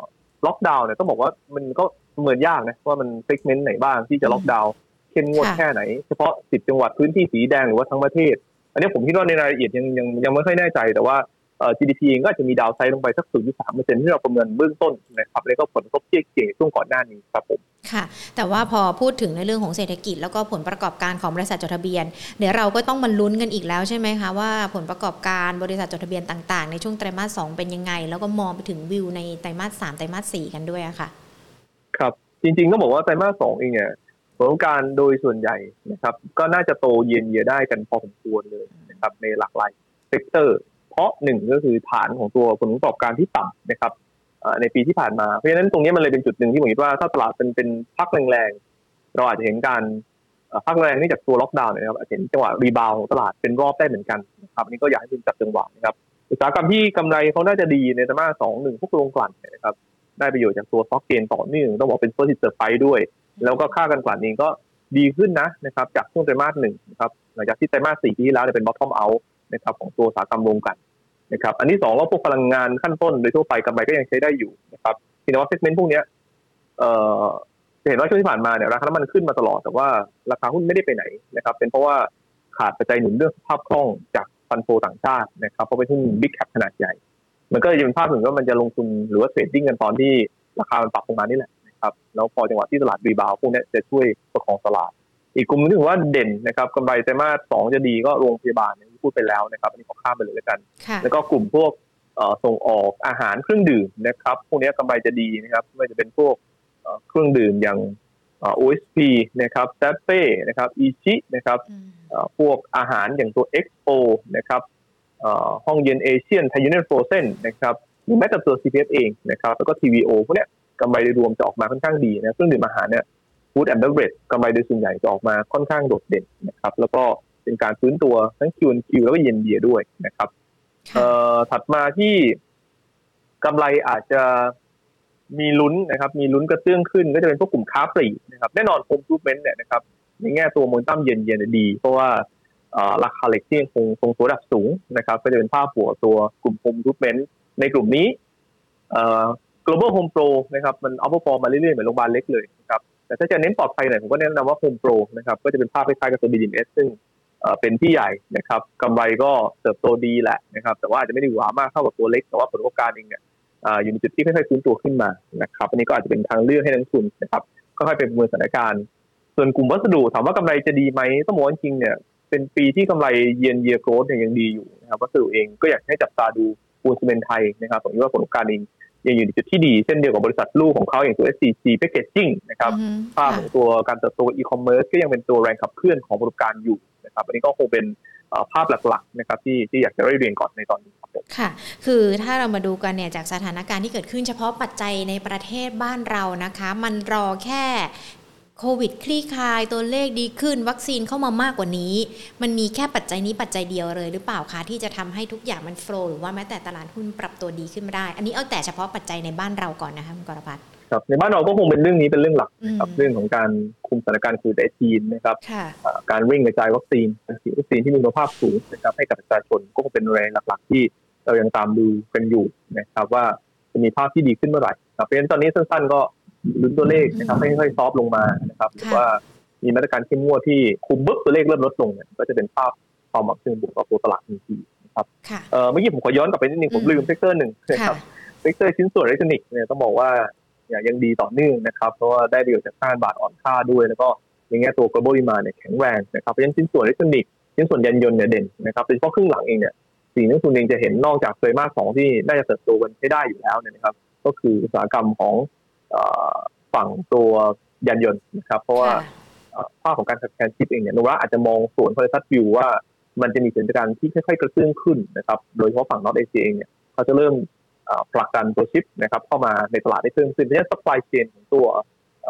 ล็อกดาวน์เนี่ยต้องบอกว่ามันก็เหมือนยากนะว่ามัน segment ไหนบ้างที่จะล็อกดาวน์เข้มงวดแค่ไหน เฉพาะสิบจังหวัดพื้นที่สีแดงหรือว่าทั้งประเทศ อันนี้ผมคิดว่าในรายละเอียดยังยังยังไม่ค่อยแน่ใจแต่ว่าเอ่อ GDP เองก็จะมี downside ลงไปสัก 0.3%ที่เราประเมินเบื้องต้นนะครับแล้วก็ผลกระทบเชี่ยเกี่ยงช่วงก่อนหน้านี้ครับผม ค่ะ แต่ว่าพอพูดถึงในเรื่องของเศรษฐกิจ แล้วก็ผลประกอบการของบริษัทจดทะเบียน เดี๋ยวเราก็ต้องมาลุ้นกันอีกแล้วใช่ไหมคะว่าผลประกอบการบริษัทจดทะเบียนต่างๆ ในช่วงไตรมาสสเป็นยังไง แล้วก็มองไปถึงวิวในไตรมาสสามไตรมาสสี่กันด้วยอะค่ะ ครับ จริงๆก็บอกว่าไตรมาสสองเองเนี่ยผลประกอบการโดยส่วนใหญ่นะครับ ก็น่าจะโตเย็นเยียได้กันพอสมควรเลยนะครับในหลากหลายsector เพราะหนึ่งก็คือฐานของตัวผลประกอบการที่ต่ำนะครับ ในปีที่ผ่านมาเพราะฉะนั้นตรงนี้มันเลยเป็นจุดหนึ่งที่ผมคิดว่าถ้าตลาดเป็นเป็นพักแรงๆเราอาจจะเห็นการพักแรงนี่จากตัวล็อกดาวน์นะครับอาจจะเห็นจังหวะ rebound ของตลาดเป็นรอบได้เหมือนกันนะครับนี่ก็อยากให้คุณจับจังหวะนะครับอุตสาหกรรมที่กำไรเขาน่าจะดีในไตรมาสสองหนึ่งพวกโรงกลั่นนะครับได้ประโยชน์จากตัว stock gain ต่อเนื่องต้องบอกเป็น positive surprise ด้วย แล้วก็ค่าการกลั่นเองก็ดีขึ้นนะนะครับจากช่วงไตรมาสหนึ่งนะครับหลังจากที่ไตรมาสสี่ที่แล้วเป็น bottom outนะครับของตัวอุตสาหกรรมโรงกลั่น นะครับอันที่สองก็พวกพลังงานขั้นต้นโดยทั่วไปกำไรก็ยังใช้ได้อยู่นะครับทีนี้ว่า segment พวกนี้เอ่อจะเห็นว่าช่วงที่ผ่านมาเนี่ยราคาน้ำมันขึ้นมาตลอดแต่ว่าราคาหุ้นไม่ได้ไปไหนนะครับ เป็นเพราะว่าขาดปัจจัยหนุนเรื่องสภาพคล่องจาก fund flow ต่างชาตินะครับเพราะเป็นหุ้น big cap ขนาดใหญ่ มันก็จะเป็นภาพถึงว่ามันจะลงทุนหรือว่า trading กันตอนที่ราคามันปรับลงมานี่แหละนะครับแล้วพอจังหวะที่ตลาด rebound พวกนี้จะช่วยประคองตลาด อีกกลุ่มนึงว่าเด่นนะครับกำไรไตรมาสสองจะดีก็โรงพยาบาล พูดไปแล้วนะครับอันนี้ขอข้ามไปเลยแล้วกัน แล้วก็กลุ่มพวกส่งออกอาหารเครื่องดื่มนะครับพวกนี้กำไรจะดีนะครับไม่จะเป็นพวกเครื่องดื่มอย่าง OSP นะครับแซเป้นะครับอีชินะครับพวกอาหารอย่างตัว Expo นะครับห้องเย็นเอเชียนไทยูเนียนโฟรเซนนะครับหรือแม้แต่ตัว CPF เองนะครับแล้วก็ TVO พวกนี้กำไรโดยรวมจะออกมาค่อนข้างดีนะเครื่องดื่มอาหารเนี่ย food and beverage กำไรโดยส่วนใหญ่จะออกมาค่อนข้างโดดเด่นนะครับแล้วก็ เป็นการฟื้นตัวทั้ง Q Q แล้วก็เย็นเบียด้วยนะครับเอ่อถัดมาที่กำไรอาจจะมีลุ้นนะครับ มีลุ้นกระเตื้องขึ้นก็จะเป็นพวกกลุ่มค้าปลีกนะครับแน่นอน home improvement เนี่ยนะครับในแง่ตัวมูลตั้มเย็นเย็นดี เพราะว่าราคาเหล็กที่ยังคงคงตัวระดับสูงนะครับ ก็จะเป็นภาพหัวตัวกลุ่มโฮมทูเมนต์ในกลุ่มนี้ global home pro นะครับ มัน outperform มาเรื่อยๆ เหมือนโรงพยาบาลเล็กเลยนะครับแต่ถ้าจะเน้นปลอดภัยหน่อยผมก็แนะนำว่า home pro นะครับ ก็จะเป็นภาพคล้ายๆกับตัว BDS ซึ่ง เป็นที่ใหญ่นะครับกำไรก็เติบโตดีแหละนะครับ แต่ว่าอาจจะไม่ได้หวามากเท่ากับตัวเล็ก แต่ว่าผลประกอบการเองเนี่ยอยู่ในจุดที่ค่อยๆฟื้นตัวขึ้นมานะครับอันนี้ก็อาจจะเป็นทางเลือกให้นักทุนนะครับค่อยๆเป็นประเมินสถานการณ์ ส่วนกลุ่มวัสดุถามว่ากำไรจะดีไหมต้องบอกว่าจริงเนี่ยเป็นปีที่กำไรเยียนเยียโกรดเนี่ยยังดีอยู่นะครับวัสดุเองก็อยากให้จับตาดูปูนซีเมนไทยนะครับผมว่าผลประกอบการเองยังอยู่ในจุดที่ดี เช่นเดียวกับบริษัทลูกของเขาอย่างตัว SCG Packaging นะครับภาพของตัวการเติบโตอีคอมเมิร์ซก็ยังเป็นตัวแรงขับเคลื่อนของบริการอยู่ นะครับอันนี้ก็คงเป็นภาพหลักๆนะครับที่ที่อยากจะได้เรียนก่อนในตอนนี้ครับค่ะ คือถ้าเรามาดูกันเนี่ยจากสถานการณ์ที่เกิดขึ้นเฉพาะปัจจัยในประเทศบ้านเรานะคะ มันรอแค่โควิดคลี่คลายตัวเลขดีขึ้น วัคซีนเข้ามามากกว่านี้ มันมีแค่ปัจจัยนี้ปัจจัยเดียวเลยหรือเปล่าคะที่จะทำให้ทุกอย่างมันโฟล์หรือว่าแม้แต่ตลาดหุ้นปรับตัวดีขึ้นมาได้ อันนี้เอาแต่เฉพาะปัจจัยในบ้านเราก่อนนะคะคุณกรพัฒน์ ครับในบ้านเราก็คงเป็นเรื่องนี้เป็นเรื่องหลักครับเรื่องของการคุมสถานการณ์คือไดจีนนะครับการวิ่งกระจายวัคซีนวัคซีนที่มีคุณภาพสูงนะครับให้กับประชาชนก็คงเป็นแรงหลักๆ ที่เรายังตามดูกันอยู่นะครับว่าจะมีภาพที่ดีขึ้นเมื่อไหร่เพราะฉะนั้นตอนนี้สั้นๆ ก็ลุ้นตัวเลขนะครับค่อยๆ soft ลงมานะครับหรือว่ามีมาตรการเข้มงวดที่คุมบึ๊บตัวเลขเริ่มลดลงเนี่ยก็จะเป็นภาพความหวังเชิงบวกต่อตัวตลาดทันทีนะครับเออเมื่อกี้ผมขอย้อนกลับไปนิดนึงผมลืม sector หนึ่งนะครับ sector ชิ้นส่วนอิเล็กทรอนิกส์เนี่ยต้องบอกว่า อย่างยังดีต่อเนื่องนะครับ เพราะว่าได้ประโยชน์จากค่าบาทอ่อนค่าด้วย แล้วก็อย่างเงี้ยตัว global demand เนี่ยแข็งแรงนะครับเพราะฉะนั้นชิ้นส่วนอิเล็กทรอนิกส์ชิ้นส่วนยานยนต์เนี่ยเด่นนะครับโดยเฉพาะครึ่งหลังเองเนี่ยสิ่งที่คุณเองจะเห็นนอกจากไตรมาสสองที่น่าจะเติบโตกันใช้ได้อยู่แล้วเนี่ยนะครับ ก็คืออุตสาหกรรมของฝั่งตัวยานยนต์นะครับ เพราะว่าภาพของการขาดแคลนชิปเองเนี่ยโนมุระอาจจะมองส่วน preview ว่ามันจะมีสัญญาณที่ค่อยๆกระเตื้องขึ้นนะครับ โดยเฉพาะฝั่ง North Asia เองเนี่ยเขาจะเริ่ม ผลักดันตัวชิปนะครับเข้ามาในตลาดได้เพิ่มขึ้นเพราะฉะนั้น supply chain ของตัว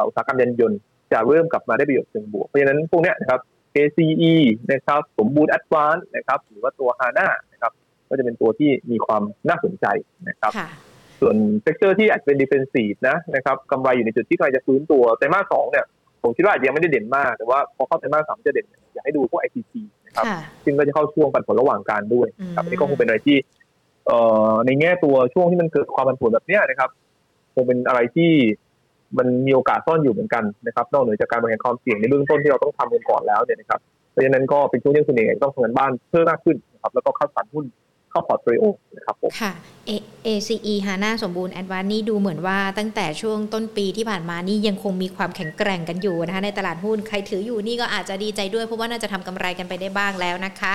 อุตสาหกรรมยานยนต์จะเริ่มกลับมาได้ประโยชน์เชิงบวก เพราะฉะนั้นพวกนี้นะครับ ACE นะครับสมบูรณ์ Advance นะครับหรือว่าตัว HANA นะครับก็จะเป็นตัวที่มีความน่าสนใจนะครับส่วน sector ที่อาจเป็น defensive นะนะครับกำไรอยู่ในจุดที่กำลังจะฟื้นตัวไตรมาสสองเนี่ยผมคิดว่าอาจยังไม่ได้เด่นมาก แต่ว่าพอเข้าไตรมาสสามจะเด่น อยากให้ดูพวก ICT นะครับซึ่งก็จะเข้าช่วงปันผลระหว่างการด้วยครับนี่ก็คงเป็นอะไรที่ เอ่อในแง่ตัวช่วงที่มันเกิดความผันผวนแบบนี้นะครับคงเป็นอะไรที่มันมีโอกาสซ่อนอยู่เหมือนกันนะครับนอกเหนือจากการบริหารความเสี่ยงในเบื้องต้นที่เราต้องทำกันก่อนแล้วเนี่ยนะครับเพราะฉะนั้นก็เป็นช่วงที่คุณเองต้องทำงานบ้านเพิ่มมากขึ้นนะครับแล้วก็คัดสรรหุ้น เข้า portfolio นะครับผมค่ะ ACE HANA สมบูรณ์ Advance นี่ดูเหมือนว่าตั้งแต่ช่วงต้นปีที่ผ่านมานี่ยังคงมีความแข็งแกร่งกันอยู่นะคะในตลาดหุ้นใครถืออยู่นี่ก็อาจจะดีใจด้วยเพราะว่าน่าจะทำกำไรกันไปได้บ้างแล้วนะคะ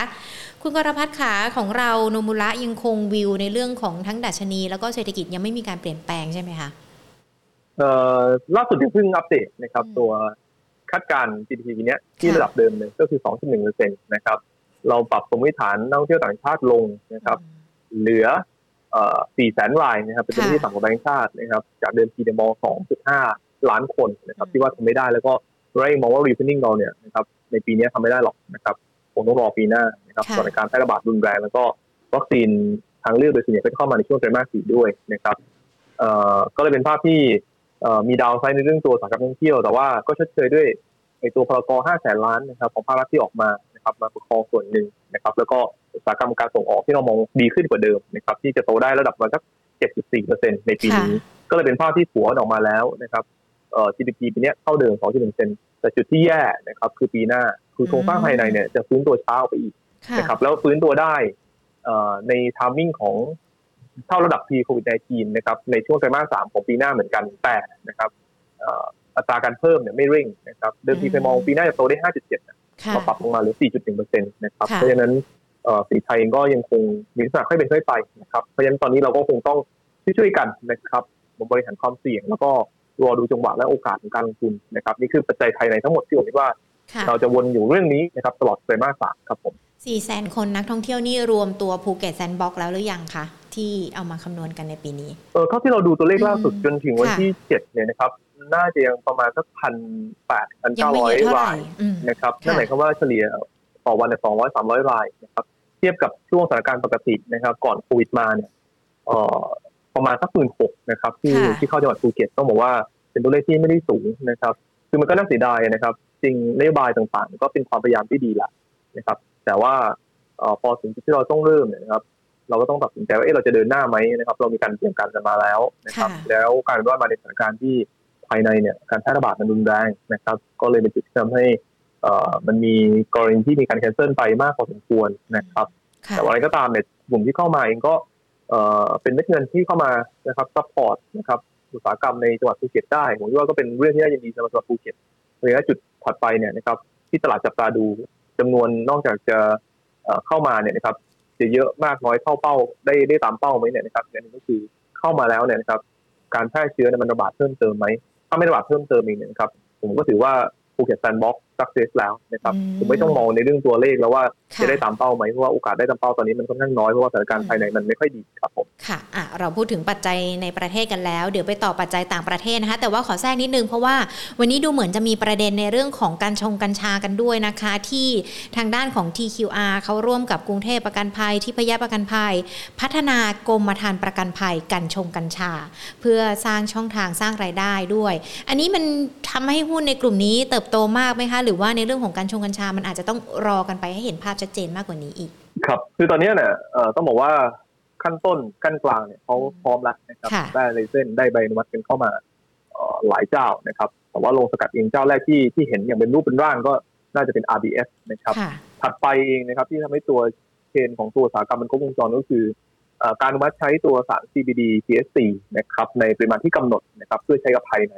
คุณกรพัฒน์ขาของเราโนมุระยังคงวิวในเรื่องของทั้งดัชนี แล้วก็เศรษฐกิจยังไม่มีการเปลี่ยนแปลงใช่ไหมคะเอ่อล่าสุดที่เพิ่งอัปเดตนะครับตัวคาดการณ์ GDP ปีนี้ที่ระดับเดิมเลยก็คือ 2.1%นะครับ เราปรับสมมติฐานนักท่องเที่ยวต่างชาติลงนะครับ เหลือสี่แสนรายนะครับเป็นตัวที่ต่ำกว่าแบงก์ชาตินะครับ จากเดิมทีเดมองสองจุดห้าล้านคนนะครับ ที่ว่าทำไม่ได้แล้วก็เรามองว่ารีเฟนนิ่งเราเนี่ยนะครับในปีนี้ทำไม่ได้หรอกนะครับคงต้องรอปีหน้านะครับสถานการณ์แพร่ระบาดรุนแรงแล้วก็วัคซีนทางเลือกโดยส่วนใหญ่ก็เข้ามาในช่วงไตรมาสสี่ด้วยนะครับเอ่อก็เลยเป็นภาพที่เอ่อมีดาวไซด์ในเรื่องตัวสายการท่องเที่ยว แต่ว่าก็ชดเชยด้วยในตัวพลกรห้าแสนล้านนะครับของภาครัฐที่ออกมา นะครับมาประคองส่วนหนึ่งนะครับ แล้วก็อุตสาหกรรมการส่งออกที่เรามองดีขึ้นกว่าเดิมนะครับ ที่จะโตได้ระดับมาสัก 7.4%ในปีนี้ก็เลยเป็นภาพที่ผัวออกมาแล้วนะครับเอ่อ GDP ปีนี้เข้าเดิม 2.1%แต่จุดที่แย่นะครับ คือปีหน้าคือโครงสร้างภายในเนี่ยจะฟื้นตัวช้าไปอีกนะครับ แล้วฟื้นตัวได้ในทามมิ่งของเท่าระดับ P โควิด -19 นะครับ ในช่วงไตรมาสสามของปีหน้าเหมือนกันแต่นะครับอัตราการเพิ่มเนี่ยไม่เร่งนะครับ เดิมทีเคยมองปีหน้าจะโตได้ 5.7 มาปรับลงมาเหลือ 4.1%นะครับ เพราะฉะนั้นสีไทยเองก็ยังคงมีลักษณะค่อยเป็นค่อยไปนะครับเพราะฉะนั้นตอนนี้เราก็คงต้องช่วยกันนะครับบริหารความเสี่ยง แล้วก็รอดูจังหวะและโอกาสของการลงทุนนะครับ นี่คือปัจจัยภายในทั้งหมดที่ผมคิดว่า เราจะวนอยู่เรื่องนี้นะครับตลอดไตรมาสสามครับผมสี่แสนคนนักท่องเที่ยวนี่รวมตัวภูเก็ตแซนด์บ็อกซ์แล้วหรือยังคะที่เอามาคำนวณกันในปีนี้เออเท่าที่เราดูตัวเลขล่าสุดจนถึงวันที่เจ็ดเนี่ยนะครับ น่าจะยังประมาณสักพันแปดพันเก้าร้อยรายนะครับนั่นหมายความว่าเฉลี่ยต่อวันในสองร้อยสามร้อยรายนะครับ เทียบกับช่วงสถานการณ์ปกตินะครับ ก่อนโควิดมาเนี่ยประมาณสักหมื่นหกนะครับ ที่ที่เข้าจังหวัดภูเก็ตต้องบอกว่าเป็นตัวเลขที่ไม่ได้สูงนะครับ คือมันก็น่าเสียดายนะครับ จริงนโยบายต่างๆ ก็เป็นความพยายามที่ดีแหละนะครับ แต่ว่าพอถึงที่เราต้องเริ่มเนี่ยนะครับเราก็ต้องตัดสินใจว่าเอ๊ะเราจะเดินหน้าไหมนะครับ เรามีการเตรียมการกันมาแล้วนะครับค่ะแล้วการว่ามาในสถานการณ์ที่ ภายในเนี่ยการแพร่ระบาดมันรุนแรงนะครับ ก็เลยเป็นจุดที่ทำให้เอ่อมันมีกรณีที่มีการแคนเซิลไปมากพอสมควรนะครับค่ะแต่ว่าอะไรก็ตามเนี่ยกลุ่มที่เข้ามาเองก็เอ่อเป็นเม็ดเงินที่เข้ามานะครับ support นะครับอุตสาหกรรมในจังหวัดภูเก็ตได้ผมคิดว่าก็เป็นเรื่องที่น่ายินดีสำหรับภูเก็ตระยะจุดถัดไปเนี่ยนะครับที่ตลาดจับตาดูจำนวนนอกจากจะเอ่อเข้ามาเนี่ยนะครับจะเยอะมากน้อยเท่าเป้าได้ได้ตามเป้าไหมเนี่ยนะครับอันนี้ก็คือเข้ามาแล้วเนี่ยนะครับการแพร่เชื้อเนี่ยมันระบาดเพิ่มเติมไหม ถ้าไม่ระบาดเพิ่มเติมเองเนี่ยนะครับ ผมก็ถือว่าภูเก็ตแซนด์บ็อกซ์ success แล้วนะครับอืมผมไม่ต้องมองในเรื่องตัวเลขแล้วว่าค่ะจะได้ตามเป้าไหมเพราะว่าโอกาสได้ตามเป้าตอนนี้มันค่อนข้างน้อยเพราะว่าสถานการณ์ภายในมันไม่ค่อยดีครับผมค่ะอะ เราพูดถึงปัจจัยในประเทศกันแล้ว เดี๋ยวไปต่อปัจจัยต่างประเทศนะคะแต่ว่าขอแทรกนิดนึงเพราะว่าวันนี้ดูเหมือนจะมีประเด็นในเรื่องของการชงกัญชากันด้วยนะคะ ที่ทางด้านของ TQR เขาร่วมกับกรุงเทพประกันภัยที่พยาประกันภัย พัฒนากรมธรรม์ประกันภัยกันชงกัญชา เพื่อสร้างช่องทางสร้างรายได้ด้วย อันนี้มันทำให้หุ้นในกลุ่มนี้เติบโตมากไหมคะหรือว่าในเรื่องของการชงกัญชา มันอาจจะต้องรอกันไปให้เห็นภาพชัดเจนมากกว่านี้อีก ครับ คือตอนนี้เนี่ยเอ่อต้องบอกว่าขั้นต้นขั้นกลางเนี่ยเขาพร้อมแล้วนะครับค่ะได้ไลเส้นได้ใบอนุมัติกันเข้ามาเอ่อหลายเจ้านะครับ แต่ว่าลงสกัดเองเจ้าแรกที่ที่เห็นอย่างเป็นรูปเป็นร่างก็น่าจะเป็น RBS นะครับค่ะถัดไปเองนะครับที่ทำให้ตัวเชนของตัวอุตสาหกรรมมันครบวงจรก็คือเอ่อการอนุมัติใช้ตัวสาร CBD THC นะครับในปริมาณที่กำหนดนะครับเพื่อใช้กับภายใน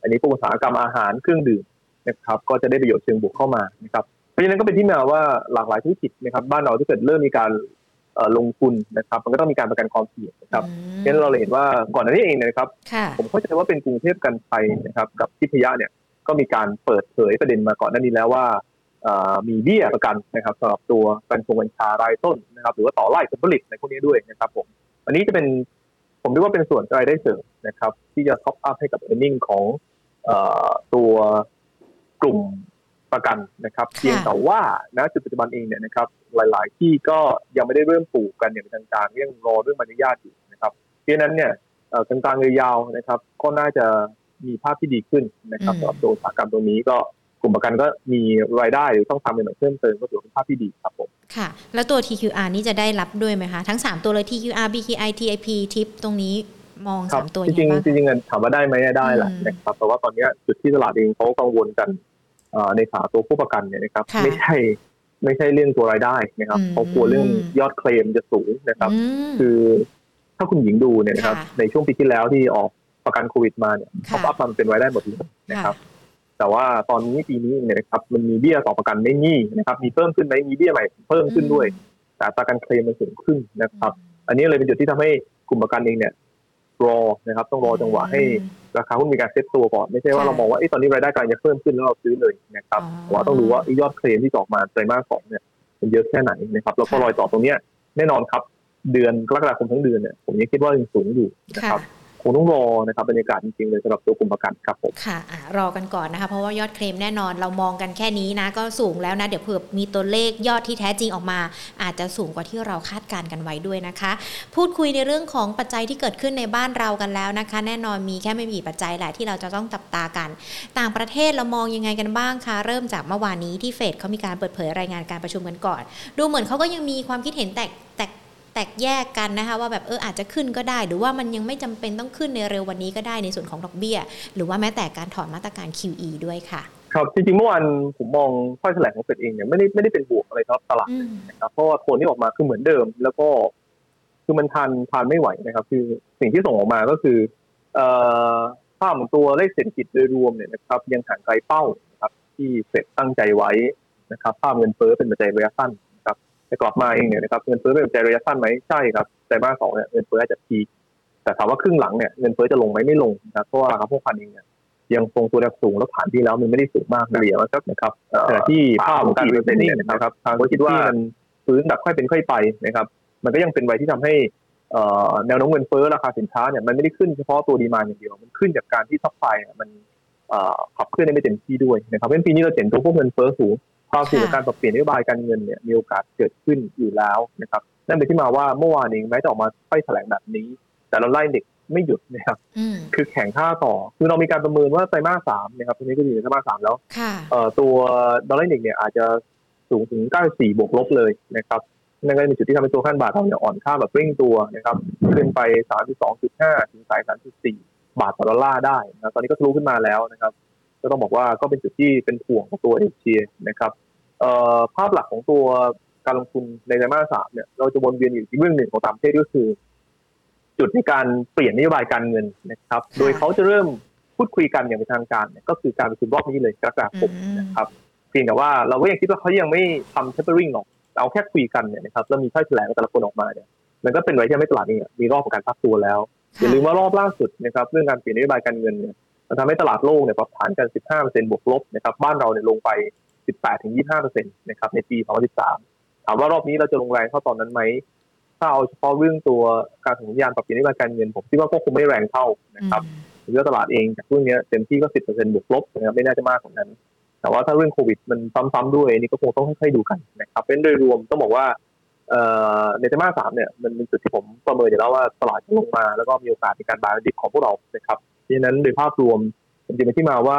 อันนี้พวกอุตสาหกรรมอาหารเครื่องดื่ม นะครับก็จะได้ประโยชน์เชิงบวกเข้ามานะครับเพราะฉะนั้นก็เป็นที่มาว่าหลากหลายธุรกิจนะครับบ้านเราที่เกิดเริ่มมีการเอ่อลงทุนนะครับ มันก็ต้องมีการประกันความเสี่ยงนะครับอืมเพราะฉะนั้นเราเลยเห็นว่าก่อนหน้านี้เองเนยนะครับค่ะผมเข้าใจว่าเป็นกรุงเทพกันไทยนะครับ กับทิพยะเนี่ยก็มีการเปิดเผยประเด็นมาก่อนหน้านี้แล้วว่าเอ่อมีเบี้ยประกันนะครับสำหรับตัวกัญชงกัญชารายต้นนะครับ หรือว่าต่อไร่ผลผลิตในพวกนี้ด้วยนะครับผมอันนี้จะเป็นผมเรียกว่าเป็นส่วนรายได้เสริมนะครับ ที่จะท็อปอัพให้กับ e a r n i n g ของเอ่อตัว กลุ่มประกันนะครับค่ะเพียงแต่ว่าณจุดปัจจุบันเองเนี่ยนะครับ หลาย ๆ ที่ก็ยังไม่ได้เริ่มปลูกกันอย่างเป็นทางการยังรอเรื่องมารยาทอยู่นะครับเพราะฉะนั้นเนี่ยเอ่อกลางๆยาวๆนะครับ ก็น่าจะมีภาพที่ดีขึ้นนะครับอืมสำหรับตัวอุตสาหกรรมตรงนี้ก็กลุ่มประกันก็มีรายได้หรือต้องทำเป็นเพิ่มเติมก็ถือว่าเป็นภาพที่ดีครับผมค่ะ แล้วตัว TQR นี่จะได้รับด้วยไหมคะ ทั้ง 3 ตัวเลย TQR BKI TIP TIP ตรงนี้มองครับ3ตัวจยังริไงงบ้างๆจริงๆถามว่าได้ไหมได้แหละอืมนะครับแต่ว่าตอนเนี้ยจุดที่ตลาดเองเขากังวลกันเอ่อ ในขาตัวผู้ประกันเนี่ยนะครับค่ะไม่ใช่ไม่ใช่เรื่องตัวรายได้นะครับอืมเขากลัวเรื่องยอดเคลมจะสูงนะครับอืมคือถ้าคุณหญิงดูเนี่ยนะครับค่ะในช่วงปีที่แล้วที่ออกประกันโควิดมาเนี่ยค่ะเขาอัพมันเป็นรายได้หมดเลยนะครับ แต่ว่าตอนนี้ปีนี้เนี่ยนะครับ มันมีเบี้ยต่อประกันไม่มีนะครับ มีเพิ่มขึ้นไหมมีเบี้ยใหม่เพิ่มขึ้นด้วย แต่ประกันเคลมมันสูงขึ้นนะครับ อันนี้เลยเป็นจุดที่ทำให้กลุ่มประกันเองเนี่ย รอนะครับต้องรอจังหวะให้ราคาหุ้นมีการเซ็ตตัวก่อนไม่ใช่ว่าค่ะเรามองว่าเอ้ตอนนี้รายได้กำลังจะเพิ่มขึ้นแล้วเราซื้อเลยนะครับอ๋อแต่ว่าต้องดูว่าไอ้ยอดเคลมที่จะออกมาไตรมาสสองเนี่ยมันเยอะแค่ไหนนะครับแล้วก็ค่ะรอยต่อตรงเนี้ยแน่นอนครับเดือนกรกฎาคมทั้งเดือนเนี่ยผมยังคิดว่ายังสูงอยู่นะคค่ะรับ คงต้องรอนะครับบรรยากาศจริงๆเลยสำหรับตัวกลุ่มประกันครับผมค่ะรอกันก่อนนะคะเพราะว่ายอดเคลมแน่นอนเรามองกันแค่นี้นะก็สูงแล้วนะเดี๋ยวเผื่อมีตัวเลขยอดที่แท้จริงออกมา อาจจะสูงกว่าที่เราคาดการณ์กันไว้ด้วยนะคะ พูดคุยในเรื่องของปัจจัยที่เกิดขึ้นในบ้านเรากันแล้วนะคะ แน่นอนมีแค่ไม่กี่ปัจจัยแหละที่เราจะต้องจับตากัน ต่างประเทศเรามองยังไงกันบ้างคะเริ่มจากเมื่อวานนี้ที่เฟดเขามีการเปิดเผยรายงานการประชุมกันก่อน ดูเหมือนเขาก็ยังมีความคิดเห็นแตกแตก แตกแยกกันนะคะว่าแบบเอออาจจะขึ้นก็ได้ หรือว่ามันยังไม่จำเป็นต้องขึ้นในเร็ววันนี้ก็ได้ในส่วนของดอกเบี้ย หรือว่าแม้แต่การถอนมาตรการ QE ด้วยค่ะ ครับจริงๆเมื่อวานผมมองข้อแถลงของเฟดเองเนี่ยไม่ได้ไม่ได้เป็นบวกอะไรครับตลาดอืมนะครับเพราะว่าโทนที่ออกมาคือเหมือนเดิม แล้วก็คือมันทานทานไม่ไหวนะครับ คือสิ่งที่ส่งออกมาก็คือเอ่อภาพของตัวเลขเศรษฐกิจโดยรวมเนี่ยนะครับ ยังห่างไกลเป้านะครับที่เฟดตั้งใจไว้นะครับภาพเงินเฟ้อเป็นปัจจัยระยะสั้น นะครับแต่กลับมาเองเนี่ยนะครับเงินเฟ้อเป็นปัจจัยระยะสั้นไหมใช่ครับแต่มาสสองเนี่ยเงินเฟ้ออาจจะพีแต่ถามว่าครึ่งหลังเนี่ยเงินเฟ้อจะลงไหมไม่ลงนะครับเพราะว่าราคาพวกพันเองเนี่ยยังทรงตัวแนวสูงแล้วผ่านที่แล้วมันไม่ได้สูงมากนะเดียวนะครับขณะที่ภาพของการเงินนี่นะครับทางคิดว่ามันฟื้นแบบค่อยเป็นค่อยไปนะครับ มันก็ยังเป็นไว้ที่ทำให้แนวโน้มเงินเฟ้อราคาสินค้าเนี่ยมันไม่ได้ขึ้นเฉพาะตัว demand อย่างเดียว มันขึ้นจากการที่ supply มันขับเคลื่อนได้ไม่เต็มที่ด้วยนะครับเพราะฉะนั้นปีนี้เราเห็นตัวพวกเงินเฟ้อสูง ความเสี่ยงของการปรับเปลี่ยนนโยบายการเงินเนี่ยมีโอกาสเกิดขึ้นอยู่แล้วนะครับนั่นเป็นที่มาว่าเมื่อวานเองแม้จะออกมาถ้อยแถลงแบบนี้ แต่เราไล่เด็กไม่หยุดนะครับอืมคือแข่งค่าต่อ คือเรามีการประเมินว่าไตรมาสสามนะครับตอนนี้ก็อยู่ในไตรมาสสามแล้วค่ะเอ่อตัวดอลลาร์อินเด็กซ์เนี่ยอาจจะสูงถึง 94 บวกลบเลยนะครับนั่นก็เป็นจุดที่ทำให้ตัวค่าบาทเราเนี่ยอ่อนค่าแบบเร่งตัวนะครับขึ้นไป 32.5 ถึง33.4 บาทต่อดอลลาร์ได้นะตอนนี้ก็ทะลุขึ้นมาแล้วนะครับ ก็ต้องบอกว่าก็เป็นจุดที่เป็นถ่วงของตัวเอเชียนะครับ ภาพหลักของตัวการลงทุนในไตรมาสสามเนี่ยเราจะวนเวียนอยู่ที่เรื่องหนึ่งของต่างประเทศก็คือ จุดในการเปลี่ยนนโยบายการเงินนะครับ โดยเขาจะเริ่มพูดคุยกันอย่างเป็นทางการเนี่ยก็คือการประชุมรอบนี้เลยกระดาคมนะครับเพียงแต่ว่าเราก็ยังคิดว่าเขายังไม่ทำเทปเปอร์ริงหรอกเอาแค่คุยกันเนี่ยนะครับแล้วมีถ้อยแถลงแต่ละคนออกมาเนี่ยมันก็เป็นไว้ที่ไม่ตลาดนี่มีรอบของการพักตัวแล้วอย่าลืมว่ารอบล่าสุดนะครับเรื่องการเปลี่ยนนโยบายการเงินเนี่ยมันทำให้ตลาดโลกเนี่ยปรับฐานกัน 15%บวกลบนะครับบ้านเราเนี่ยลงไป 18-25%นะครับในปี2013 ถามว่ารอบนี้เราจะลงแรงเท่าตอนนั้นไหม ถ้าเอาเฉพาะเรื่องตัวการสัญญาณปรับเปลี่ยนนโยบายการเงินผมคิดว่าก็คงไม่แรงเท่านะครับเรื่องตลาดเองจากเรื่องนี้เต็มที่ก็ 10%บวกลบนะครับไม่น่าจะมากกว่านั้น แต่ว่าถ้าเรื่องโควิดมันซ้ำๆด้วยนี่ก็คงต้องค่อยๆดูกันนะครับเป็นโดยรวมต้องบอกว่าในไตรมาสสามเนี่ยมันเป็นจุดที่ผมประเมินอยู่แล้วว่าตลาดจะลงมาแล้วก็มีโอกาสในการบายดิบของพวกเรานะครับดังนั้นโดยภาพรวมจริงๆที่มาว่า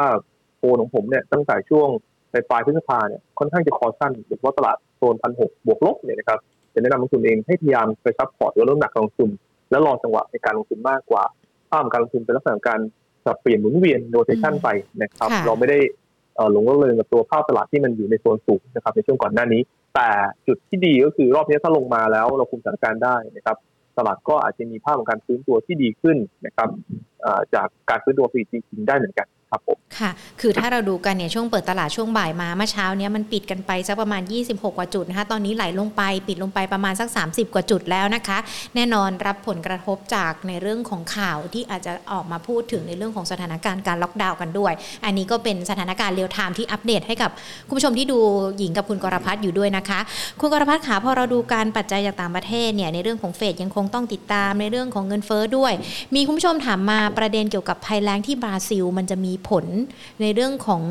โฟนของผมเนี่ยตั้งแต่ช่วง ในปลายพฤษภาเนี่ยค่อนข้างจะคอสั้นโดยเฉพาะตลาดโซนพันหกบวกลบเนี่ยนะครับจะแนะนำลงทุนเองให้พยายามไปปรับพอร์ตหรือลดน้ำหนักลงทุน แล้วรอจังหวะในการลงทุนมากกว่าภาพการลงทุนเป็นลักษณะการสับเปลี่ยนหมุนเวียน rotation ไปนะครับ เราไม่ได้หลงระเริงกับตัวภาพตลาดที่มันอยู่ในโซนสูงนะครับในช่วงก่อนหน้านี้ แต่จุดที่ดีก็คือรอบนี้ถ้าลงมาแล้วเราคุมสถานการณ์ได้นะครับตลาดก็อาจจะมีภาพของการฟื้นตัวที่ดีขึ้นนะครับจากการฟื้นตัวฟีจริงๆได้เหมือนกัน ครับผมค่ะ คือถ้าเราดูกันเนี่ยช่วงเปิดตลาดช่วงบ่ายมาเมื่อเช้านี้มันปิดกันไปสักประมาณ 26 กว่าจุดนะคะ ตอนนี้ไหลลงไปปิดลงไปประมาณสัก 30 กว่าจุดแล้วนะคะ แน่นอนรับผลกระทบจากในเรื่องของข่าวที่อาจจะออกมาพูดถึงในเรื่องของสถานการณ์การล็อกดาวน์กันด้วย อันนี้ก็เป็นสถานการณ์เรียลไทม์ที่อัปเดตให้กับคุณผู้ชมที่ดูหญิงกับคุณกรพัฒน์อยู่ด้วยนะคะ คุณกรพัฒน์ขาพอเราดูการปัจจัยจากต่างประเทศเนี่ยในเรื่องของเฟดยังคงต้องติดตามในเรื่องของเงินเฟ้อด้วย มีคุณผู้ชมถามมาประเด็นเกี่ยวกับภัยแล้งที่บราซิล มันจะมีผลในเรื่องของ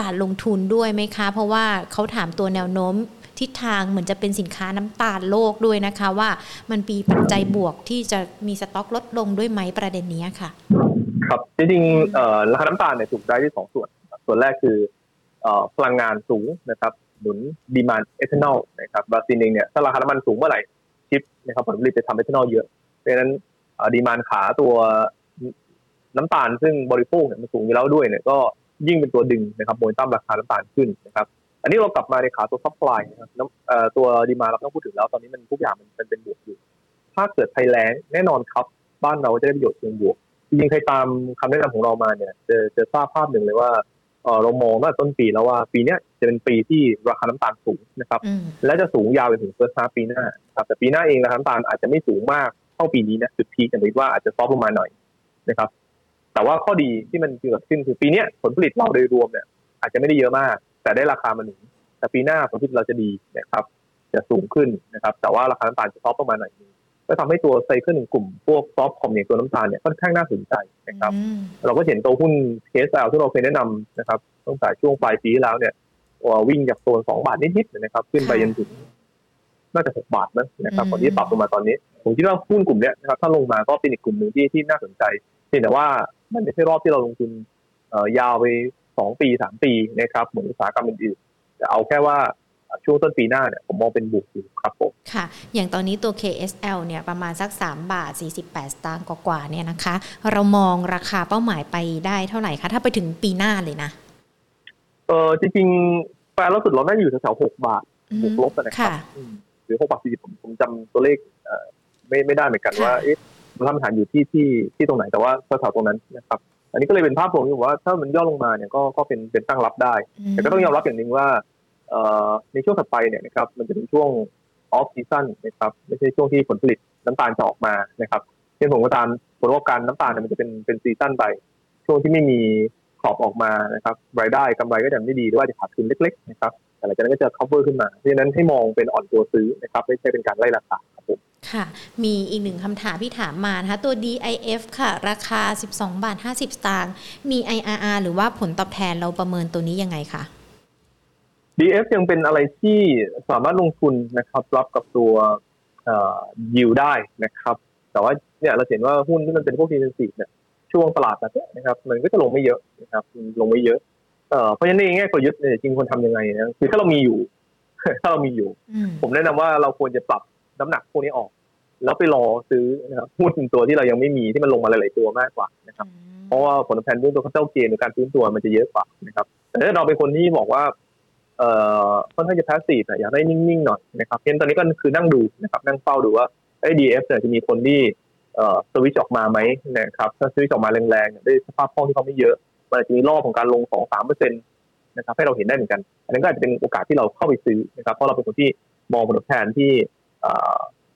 การลงทุนด้วยไหมคะ เพราะว่าเขาถามตัวแนวโน้มทิศทางเหมือนจะเป็นสินค้าน้ำตาลโลกด้วยนะคะ ว่ามันมีปัจจัยบวกที่จะมีสต็อกลดลงด้วยไหมประเด็นนี้ค่ะ ครับจริงๆราคาน้ำตาลเนี่ยถูกได้ที่สองส่วน ส่วนแรกคือพลังงานสูงนะครับ หนุน demand เอทานอลนะครับบราซิลเองเนี่ยถ้าราคาน้ำมันสูงเมื่อไหร่ shift นะครับผลผลิตจะทำเอทานอลเยอะเพราะฉะนั้น demand ขาตัว น้ำตาลซึ่งบริโภคเนี่ยมันสูงอยู่แล้วด้วยเนี่ยก็ยิ่งเป็นตัวดึงนะครับโมเมนตัมราคาน้ำตาลขึ้นนะครับอันนี้เรากลับมาในขาตัว supply นะครับตัว demand เราต้องพูดถึงแล้วตอนนี้มันทุกอย่างมันเป็นบวกอยู่ ถ้าเกิดภัยแล้งแน่นอนครับ บ้านเราจะได้ประโยชน์เชิงบวกจริงๆใครตามคำแนะนำของเรามาเนี่ยจะจะทราบภาพหนึ่งเลยว่าเรามองตั้งแต่ต้นปีแล้วว่าปีนี้จะเป็นปีที่ราคาน้ำตาลสูงนะครับ และจะสูงยาวไปถึงเฟิร์สฮาปีหน้าครับแต่ปีหน้าเองราคาน้ำตาลอาจจะไม่สูงมากเท่าปีนี้นะจุดพีจะคิดว่าอาจจะซอฟลงมาหน่อยนะครับ แต่ว่าข้อดีที่มันเกิดขึ้นคือปีนี้ผลผลิตเราโดยรวมเนี่ยอาจจะไม่ได้เยอะมาก แต่ได้ราคามาหนึ่งแต่ปีหน้าผลผลิตเราจะดีนะครับ จะสูงขึ้นนะครับ แต่ว่าราคาน้ำตาลจะซอฟประมาณไหนนึงก็ทำให้ตัว cycle หนึ่งกลุ่มพวก soft com อย่างตัวน้ำตาลเนี่ยค่อนข้างน่าสนใจนะครับ เราก็เห็นตัวหุ้น KSL ที่เราเคยแนะนำนะครับตั้งแต่ช่วงปลายปีแล้วเนี่ยวิ่งจากโซนสองบาทนิดๆนะครับ ขึ้นไปจนถึงน่าจะหกบาทนะครับก่อนที่ปรับลงมาตอนนี้ ผมคิดว่าหุ้นกลุ่มนี้นะครับถ้าลงมาก็เป็นอีกกลุ่มหนึ่งที่ที่น่าสนใจเพียงแต่ว่า มันไม่ใช่รอบที่เราลงทุนยาวไปสองปีสามปีนะครับเหมือนอุตสาหกรรมอื่นๆแต่เอาแค่ว่าช่วงต้นปีหน้าเนี่ยผมมองเป็นบวกอยู่ครับผมค่ะ อย่างตอนนี้ตัว KSL เนี่ยประมาณสัก 3 บาท 48 สตางค์กว่าเนี่ยนะคะ เรามองราคาเป้าหมายไปได้เท่าไหร่คะ ถ้าไปถึงปีหน้าเลยนะ เออจริงๆแปลล่าสุดเราได้อยู่แถวๆหกบาทบวกลบนะครับหรือหกบาทสี่สิบผมผมจำตัวเลขไม่ไม่ได้เหมือนกันว่าเอ๊ะ มันทำฐานอยู่ที่ที่ที่ตรงไหนแต่ว่าแถวๆตรงนั้นนะครับ อันนี้ก็เลยเป็นภาพรวมที่ว่าถ้ามันย่อลงมาเนี่ยก็ก็เป็นเป็นตั้งรับได้ แต่ก็ต้องยอมรับอย่างหนึ่งว่าในช่วงถัดไปเนี่ยนะครับมันจะเป็นช่วง off season นะครับไม่ใช่ช่วงที่ผลผลิตน้ำตาลจะออกมานะครับเช่นผมก็ตามผลประกอบการน้ำตาลเนี่ยมันจะเป็นเป็น season ไป ช่วงที่ไม่มี crop ออกมานะครับรายได้กำไรก็จะไม่ดีหรือว่าจะขาดทุนเล็ก ๆ นะครับแต่หลังจากนั้นก็จะ recover ขึ้นมาเพราะฉะนั้นให้มองเป็นอ่อนตัวซื้อนะครับไม่ใช่เป็นการไล่ราคา ครับผมค่ะ มีอีกหนึ่งคำถามที่ถามมานะคะตัว DIF ค่ะ ราคา 12 บาท 50 สตางค์มี IRR หรือว่าผลตอบแทนเราประเมินตัวนี้ยังไงคะ DF ยังเป็นอะไรที่สามารถลงทุนนะครับ รับกับตัวยิวได้นะครับ แต่ว่าเนี่ยเราเห็นว่าหุ้นที่มันเป็นพวกดีเฟนซีฟเนี่ยช่วงตลาดแบบนี้นะครับ มันก็จะลงไม่เยอะนะครับ ลงไม่เยอะเเพราะฉะนั้นในแง่กลยุทธ์เนี่ยจริงคนทำยังไงนะคือถ้าเรามีอยู่ ถ้าเรามีอยู่ ผมแนะนำว่าเราควรจะปรับน้ำหนักพวกนี้ออก แล้วไปรอซื้อนะครับหุ้นตัวที่เรายังไม่มีที่มันลงมาหลาย ๆ ตัวมากกว่านะครับเพราะว่าผลตอบแทนหุ้นตัวเขาเจ้าเกณฑ์ในการซื้อตัวมันจะเยอะกว่านะครับ แต่ถ้าเราเป็นคนที่บอกว่าเอ่อค่อนข้างจะ passive อยากได้นิ่ง ๆ หน่อยนะครับเพราะตอนนี้ก็คือนั่งดูนะครับนั่งเฝ้าดูว่าไอ้ DIF เนี่ยจะมีคนที่เอ่อสวิตช์ออกมาไหมนะครับถ้าสวิตช์ออกมาแรงๆด้วยสภาพคล่องที่เขาไม่เยอะมันจะมีรอบของการลงสองสามเปอร์เซ็นต์นะครับให้เราเห็นได้เหมือนกัน อันนั้นก็อาจจะเป็นโอกาสที่เราเข้าไปซื้อนะครับเพราะเราเป็นคนที่มองผลตอบแทนที่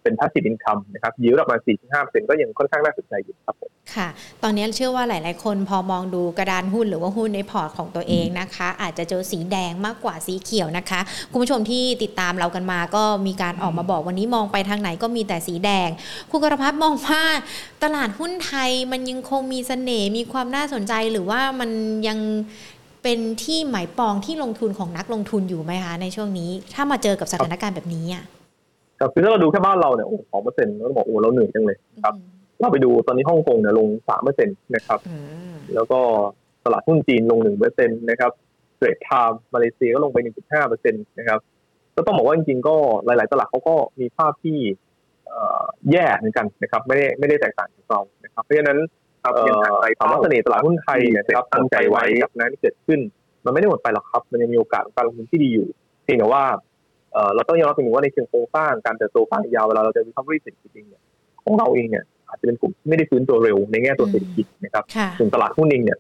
เป็น passive income นะครับยิวประมาณ4-5%ก็ยังค่อนข้างน่าสนใจอยู่ครับผมค่ะ ตอนนี้เชื่อว่าหลาย ๆ คนพอมองดูกระดานหุ้นหรือว่าหุ้นในพอร์ตของตัวเองนะคะ อาจจะเจอสีแดงมากกว่าสีเขียวนะคะ คุณผู้ชมที่ติดตามเรากันมาก็มีการออกมาบอกวันนี้มองไปทางไหนก็มีแต่สีแดง คุณกรพัฒน์มองว่าตลาดหุ้นไทยมันยังคงมีเสน่ห์มีความน่าสนใจหรือว่ามันยังเป็นที่หมายปองที่ลงทุนของนักลงทุนอยู่ไหมคะในช่วงนี้ ถ้ามาเจอกับสถานการณ์แบบนี้อะ ครับคือถ้าเราดูแค่บ้านเราเนี่ยโอ้สองเปอร์เซ็นต์เราบอกโอ้เราเหนื่อยจังเลยครับเราไปดูตอนนี้ฮ่องกงเนี่ยลงสามเปอร์เซ็นต์นะครับ แล้วก็ตลาดหุ้นจีนลงหนึ่งเปอร์เซ็นต์นะครับ Straits Times มาเลเซียก็ลงไปหนึ่งจุดห้าเปอร์เซ็นต์นะครับก็ต้องบอกว่าจริงๆก็หลาย ๆ ตลาดเขาก็มีภาพที่แย่เหมือนกันนะครับ ไม่ได้ไม่ได้แตกต่างจากเรานะครับเพราะฉะนั้นครับยังหาใครถามว่าเสน่ห์ตลาดหุ้นไทยนะครับตั้งใจไว้กับนั้นที่เกิดขึ้น มันไม่ได้หมดไปหรอกครับ มันยังมีโอกาสการลงทุนที่ดีอยู่เพียงแต่ว่า เราต้องยอมรับจริงว่าในเชิงโครงสร้างการเติบโตฟังยาวเวลาเราจะ recovery เศรษฐกิจเองเนี่ยของเราเองเนี่ยอาจจะเป็นกลุ่มที่ไม่ได้ฟื้นตัวเร็วในแง่ตัวเศรษฐกิจนะครับส่วนตลาดหุ้นเองเนี่ย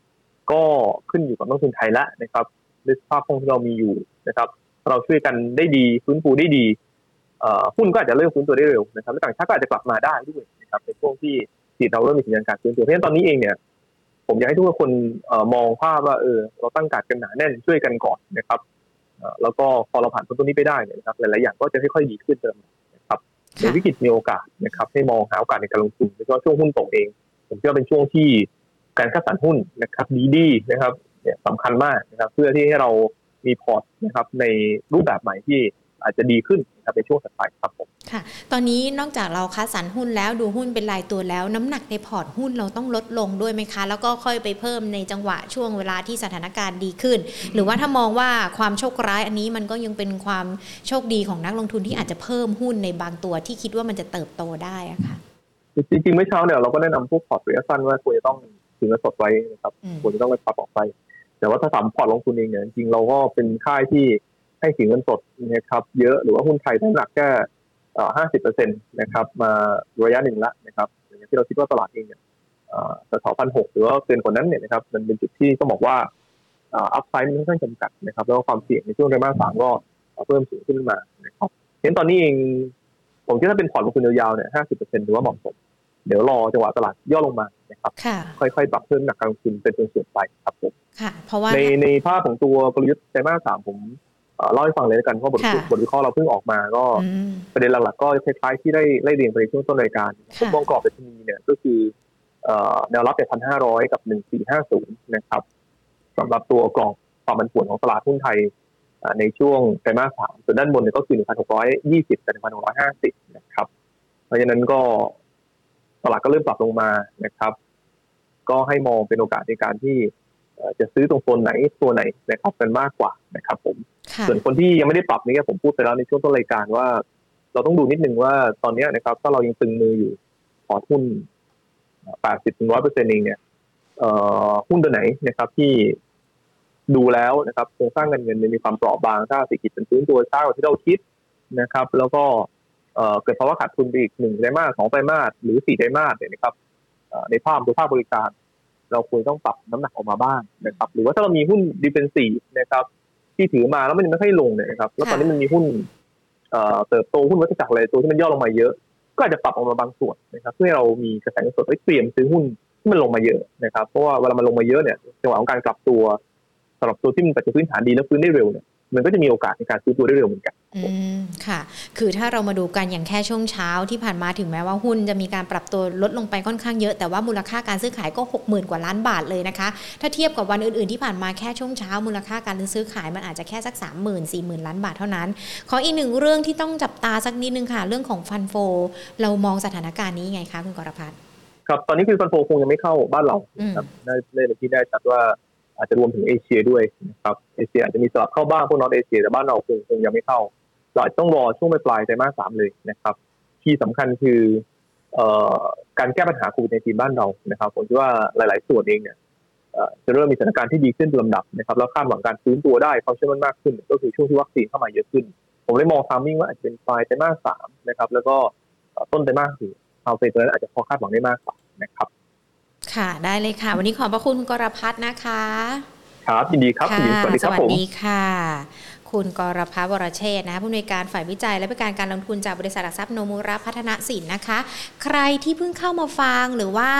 ก็ขึ้นอยู่กับนักทุนไทยแล้วนะครับด้วยสภาพคล่องที่เรามีอยู่นะครับ เราช่วยกันได้ดีฟื้นฟูได้ดีหุ้นก็อาจจะเริ่มฟื้นตัวได้เร็วนะครับและต่างชาติก็อาจจะกลับมาได้ด้วยนะครับในช่วงที่ที่เราเริ่มมีสัญญาณการฟื้นตัวเพราะฉะนั้นตอนนี้เองเนี่ยผมอยากให้ทุกคนมองภาพว่าเออเราตั้งการกันหนาแน่นช่วยกันก่อนนะครับ แล้วก็พอเราผ่านพ้นตัวนี้ไปได้เนี่ยนะครับหลายๆอย่างก็จะค่อยๆดีขึ้นเติมนะครับในวิกฤตมีโอกาสนะครับให้มองหาโอกาสในการลงทุนโดยเฉพาะช่วงหุ้นตกเอง ผมเชื่อเป็นช่วงที่การคัดสรรหุ้นนะครับดีๆนะครับเนี่ยสำคัญมากนะครับ เพื่อที่ให้เรามีพอร์ตนะครับในรูปแบบใหม่ที่อาจจะดีขึ้นนะครับในช่วงถัดไปครับผม ค่ะ ตอนนี้นอกจากเราคัดสรรหุ้นแล้วดูหุ้นเป็นรายตัวแล้ว น้ำหนักในพอร์ตหุ้นเราต้องลดลงด้วยไหมคะ แล้วก็ค่อยไปเพิ่มในจังหวะช่วงเวลาที่สถานการณ์ดีขึ้น หรือว่าถ้ามองว่าความโชคร้ายอันนี้มันก็ยังเป็นความโชคดีของนักลงทุนที่อาจจะเพิ่มหุ้นในบางตัวที่คิดว่ามันจะเติบโตได้อะค่ะจริงๆเมื่อเช้าเนี่ยเราก็แนะนำพวกพอร์ตระยะสั้นว่าควรจะต้องถือเงินสดไว้นะครับควรจะต้องไปปรับออกไป แต่ว่าถ้าตามพอร์ตลงทุนเองเนี่ยจริงเราก็เป็นค่ายที่ให้ถือเงินสดนะครับเยอะหรือว่าหุ้นไทยน้ำหนักแค่ ห้าสิบเปอร์เซ็นต์นะครับมาระยะหนึ่งละนะครับอย่างที่เราคิดว่าตลาดเองเนี่ยจะถอพันหกหรือว่าเกินกว่านั้นเนี่ยนะครับมันเป็นจุดที่ต้องบอกว่า upside มันค่อนข้างจำกัดนะครับแล้วก็ความเสี่ยงในช่วงไตรมาสสามก็เพิ่มสูงขึ้นมานะครับเห็นตอนนี้เองผมคิดว่าเป็นพอร์ตลงทุนยาวๆเนี่ยห้าสิบเปอร์เซ็นต์ถือว่าเหมาะสม เดี๋ยวรอจังหวะตลาดย่อลงมานะครับค่อยๆปรับเพิ่มน้ำหนักการลงทุนเป็นส่วนๆไปครับผมในในภาพของตัวกลยุทธ์ไตรมาสสามผม เล่าให้ฟังเลยแล้วกันเพราะบทบทวิเคราะห์เราเพิ่งออกมาก็ประเด็นหลักๆก็คล้ายๆที่ได้ไล่เรียงไปในช่วงต้นรายการผมมองกรอบเป็นทีเนี่ยก็คือแนวรับเนี่ยพันห้าร้อยกับหนึ่งสี่ห้าศูนย์นะครับสำหรับตัวกรอบความมันผวนของตลาดหุ้นไทยในช่วงไตรมาสสามส่วนด้านบนเนี่ยก็คือหนึ่งพันหกร้อยยี่สิบกับหนึ่งพันหกร้อยห้าสิบนะครับ เพราะฉะนั้นก็ตลาดก็เริ่มปรับลงมานะครับ ก็ให้มองเป็นโอกาสในการที่ จะซื้อตรงโซนไหนตัวไหนนะครับกันมากกว่านะครับ ผม ส่วนคนที่ยังไม่ได้ปรับนี่ผมพูดไปแล้วในช่วงต้นรายการว่า เราต้องดูนิดนึงว่าตอนนี้นะครับ ถ้าเรายังตึงมืออยู่พอทุนแปดสิบถึงร้อยเปอร์เซ็นต์เองเนี่ยหุ้นตัวไหนนะครับ ที่ดูแล้วนะครับโครงสร้างเงินเงินมีความเปราะบางถ้าเศรษฐกิจเป็นฟื้นตัวช้ากว่าที่เราคิดนะครับ แล้วก็เกิดภาวะขาดทุนไปอีกหนึ่งไตรมาสสองไตรมาสหรือสี่ไตรมาสเนี่ยนะครับในภาพตัวภาคบริการ เราควรต้องปรับน้ำหนักออกมาบ้างนะครับ หรือว่าถ้าเรามีหุ้นดิเฟนซีนะครับที่ถือมาแล้วมันไม่ค่อยลงเนี่ยครับ แล้วตอนนี้มันมีหุ้นเติบโตหุ้นวัฏจักรอะไรตัวที่มันย่อลงมาเยอะ ก็อาจจะปรับออกมาบางส่วนนะครับเพื่อเรามีกระแสเงินสดไว้เตรียมซื้อหุ้นที่มันลงมาเยอะนะครับ เพราะว่าเวลามันลงมาเยอะเนี่ยจังหวะของการกลับตัวสำหรับตัวที่มันปัจจุบันพื้นฐานดีและฟื้นได้เร็วเนี่ยมันก็จะมีโอกาสในการซื้อตัวได้เร็วเหมือนกัน อืมค่ะ คือถ้าเรามาดูกันอย่างแค่ช่วงเช้าที่ผ่านมาถึงแม้ว่าหุ้นจะมีการปรับตัวลดลงไปค่อนข้างเยอะ แต่ว่ามูลค่าการซื้อขายก็ 6 0,000 กว่าล้านบาทเลยนะคะ ถ้าเทียบกับวันอื่นๆที่ผ่านมาแค่ช่วงเช้ามูลค่าการซื้อขายมันอาจจะแค่สัก 3 0 0 0 0 4 0,000 ล้านบาทเท่านั้น ขออีกหนึ่งเรื่องที่ต้องจับตาสักนิดนึงค่ะ เรื่องของฟันโฟ เรามองสถานการณ์นี้ไงคะคุณกรพัฒน์ครับตอนนี้คือฟันโฟคงยังไม่เข้าบ้านเราครับได้เลยที่ได้ชัดว่าอาจจะรวมถึงเอเชียด้วยนะครับเอเชียอาจจะมีสลับเข้าบ้างพวกนอตเอเชียแต่บ้านเราคงคงยังไม่เข้า เราต้องรอช่วงปลายไตรมาสสามเลยนะครับ ที่สำคัญคือการแก้ปัญหาโควิดในจีนบ้านเรานะครับผมคิดว่าหลาย ๆ ส่วนเองเนี่ยจะเริ่มมีสถานการณ์ที่ดีขึ้นลำดับนะครับแล้วคาดหวังการฟื้นตัวได้เขาเชื่อมั่นมากขึ้น ก็คือช่วงที่วัคซีนเข้ามาเยอะขึ้น ผมเลยมองทามมิ่งว่าอาจจะเป็นปลายไตรมาสสามนะครับ แล้วก็ต้นไตรมาสสี่เอาเฟตัวนั้นอาจจะพอคาดหวังได้มากกว่านะครับ ค่ะได้เลยค่ะ วันนี้ขอบพระคุณคุณกรพัฒน์นะคะ ครับยินดีครับสวัสดีครับผมสวัสดีค่ะ คุณกรพัฒวรเชษนะผู้อำนวยการฝ่ายวิจัย และบริการการลงทุนจากบริษัทหลักทรัพย์โนมูระพัฒนสินนะคะ ใครที่เพิ่งเข้ามาฟังหรือว่า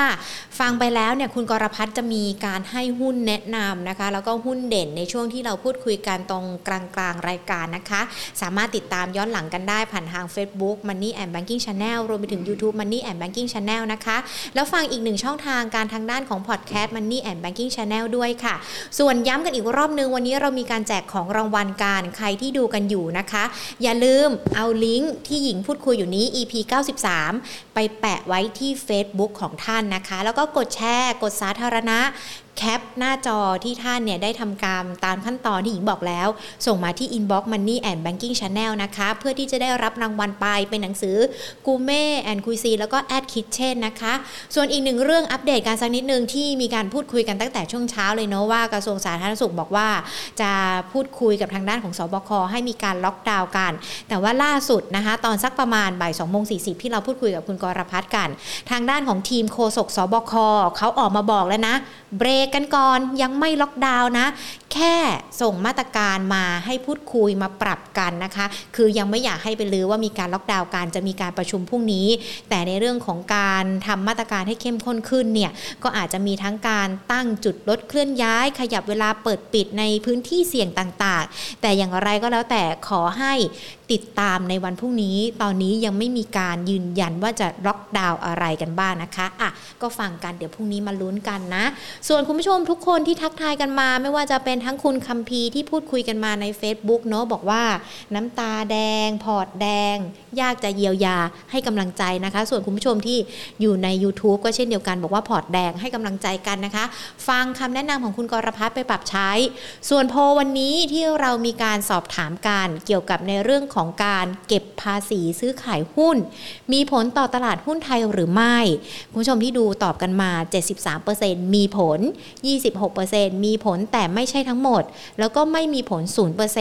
ฟังไปแล้วเนี่ยคุณกรพัฒจะมีการให้หุ้นแนะนำนะคะ แล้วก็หุ้นเด่นในช่วงที่เราพูดคุยกันตรงกลางกลางรายการนะคะ สามารถติดตามย้อนหลังกันได้ผ่านทาง Facebook Money and Banking Channel รวมไปถึง YouTube Money and Banking Channel นะคะ แล้วฟังอีกหนึ่งช่องทางการทางด้านของ Podcast Money and Banking Channel ด้วยค่ะ ส่วนย้ำกันอีกรอบนึงวันนี้เรามีการแจกของรางวัลกานใครที่ดูกันอยู่นะคะ อย่าลืมเอาลิงก์ที่หญิงพูดคุยอยู่นี้ EP 93 ไปแปะไว้ที่ Facebook ของท่านนะคะ แล้วก็กดแชร์ กดสาธารณะแคปหน้าจอที่ท่านเนี่ยได้ทำการตามขั้นตอนที่หญิงบอกแล้ว ส่งมาที่ Inbox Money and Banking Channel นะคะ เพื่อที่จะได้รับรางวัลไปเป็นหนังสือกูเม่แอนคุยซีแล้วก็แอดคิทเช่นนะคะ ส่วนอีกหนึ่งเรื่องอัปเดตการสักนิดนึงที่มีการพูดคุยกันตั้งแต่ช่วงเช้าเลยเนาะว่ากระทรวงสาธารณสุขบอกว่า จะพูดคุยกับทางด้านของสบคให้มีการล็อกดาวน์กัน แต่ว่าล่าสุดนะคะ ตอนสักประมาณบ่าย2โมง40ที่เราพูดคุยกับคุณกรพัฒน์กัน ทางด้านของทีมโฆษกสบคเขาออกมาบอกแล้วนะเบรกกันก่อนยังไม่ล็อกดาวน์นะ แค่ส่งมาตรการมาให้พูดคุยมาปรับกันนะคะ คือยังไม่อยากให้ไปลือว่ามีการล็อกดาวน์การจะมีการประชุมพรุ่งนี้ แต่ในเรื่องของการทำมาตรการให้เข้มข้นขึ้นเนี่ยก็อาจจะมีทั้งการตั้งจุดลดเคลื่อนย้าย ขยับเวลาเปิดปิดในพื้นที่เสี่ยงต่างๆ แต่อย่างไรก็แล้วแต่ขอให้ ติดตามในวันพรุ่งนี้ ตอนนี้ยังไม่มีการยืนยันว่าจะล็อกดาวน์อะไรกันบ้างนะคะอะก็ฟังกันเดี๋ยวพรุ่งนี้มาลุ้นกันนะ ส่วนคุณผู้ชมทุกคนที่ทักทายกันมา ไม่ว่าจะเป็นทั้งคุณคัมพีที่พูดคุยกันมาใน Facebook เนาะบอกว่าน้ำตาแดง พอร์ตแดง ยากจะเยียวยาให้กำลังใจนะคะ ส่วนคุณผู้ชมที่อยู่ใน YouTube ก็เช่นเดียวกันบอกว่าพอร์ตแดงให้กำลังใจกันนะคะ ฟังคำแนะนำของคุณกรพัฒน์ไปปรับใช้ ส่วนโพวันนี้ที่เรามีการสอบถามกันเกี่ยวกับในเรื่องของของการเก็บภาษีซื้อขายหุ้น มีผลต่อตลาดหุ้นไทยหรือไม่ คุณผู้ชมที่ดูตอบกันมา 73%มีผล 26%มีผลแต่ไม่ใช่ทั้งหมด แล้วก็ไม่มีผล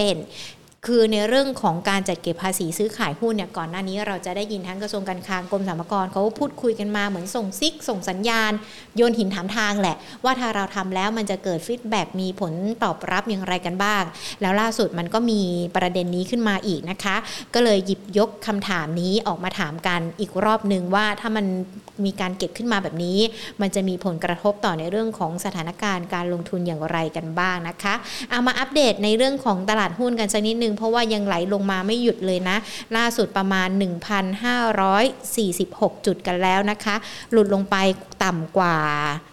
0% คือในเรื่องของการจัดเก็บภาษีซื้อขายหุ้นเนี่ยก่อนหน้านี้เราจะได้ยินทั้งกระทรวงการคลังกรมสรรพากรเขาพูดคุยกันมาเหมือนส่งซิก ส่งสัญญาณ โยนหินถามทางแหละ ว่าถ้าเราทำแล้วมันจะเกิดฟีดแบ็มีผลตอบรับอย่างไรกันบ้าง แล้วล่าสุดมันก็มีประเด็นนี้ขึ้นมาอีกนะคะ ก็เลยหยิบยกคำถามนี้ออกมาถามกันอีกรอบหนึ่งว่าถ้ามันมีการเก็บขึ้นมาแบบนี้ มันจะมีผลกระทบต่อในเรื่องของสถานการณ์การลงทุนอย่างไรกันบ้างนะคะเอามาอัปเดตในเรื่องของตลาดหุ้นกันสักนิดนึงง เพราะว่ายังไหลลงมาไม่หยุดเลยนะ ล่าสุดประมาณ 1,546 จุดกันแล้วนะคะ หลุดลงไปต่ำกว่า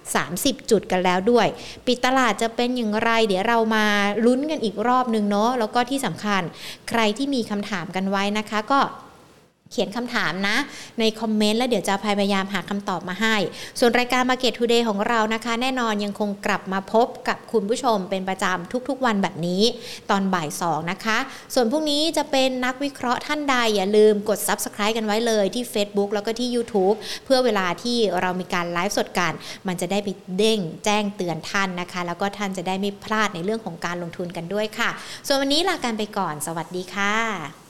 30 จุดกันแล้วด้วย ปิดตลาดจะเป็นอย่างไร เดี๋ยวเรามาลุ้นกันอีกรอบนึงเนาะแล้วก็ที่สำคัญใครที่มีคำถามกันไว้นะคะ ก็ เขียนคำถามนะ ในคอมเมนต์ แล้วเดี๋ยวจะพยายามหาคำตอบมาให้ ส่วนรายการ Market Today ของเรานะคะ แน่นอนยังคงกลับมาพบกับคุณผู้ชมเป็นประจำทุกๆวันแบบนี้ ตอนบ่าย2นะคะ ส่วนพรุ่งนี้จะเป็นนักวิเคราะห์ท่านใด อย่าลืมกด Subscribe กันไว้เลยที่ Facebook แล้วก็ที่ YouTube เพื่อเวลาที่เรามีการไลฟ์สดกัน มันจะได้ไปเด้งแจ้งเตือนท่านนะคะ แล้วก็ท่านจะได้ไม่พลาดในเรื่องของการลงทุนกันด้วยค่ะ ส่วนวันนี้ลากันไปก่อน สวัสดีค่ะ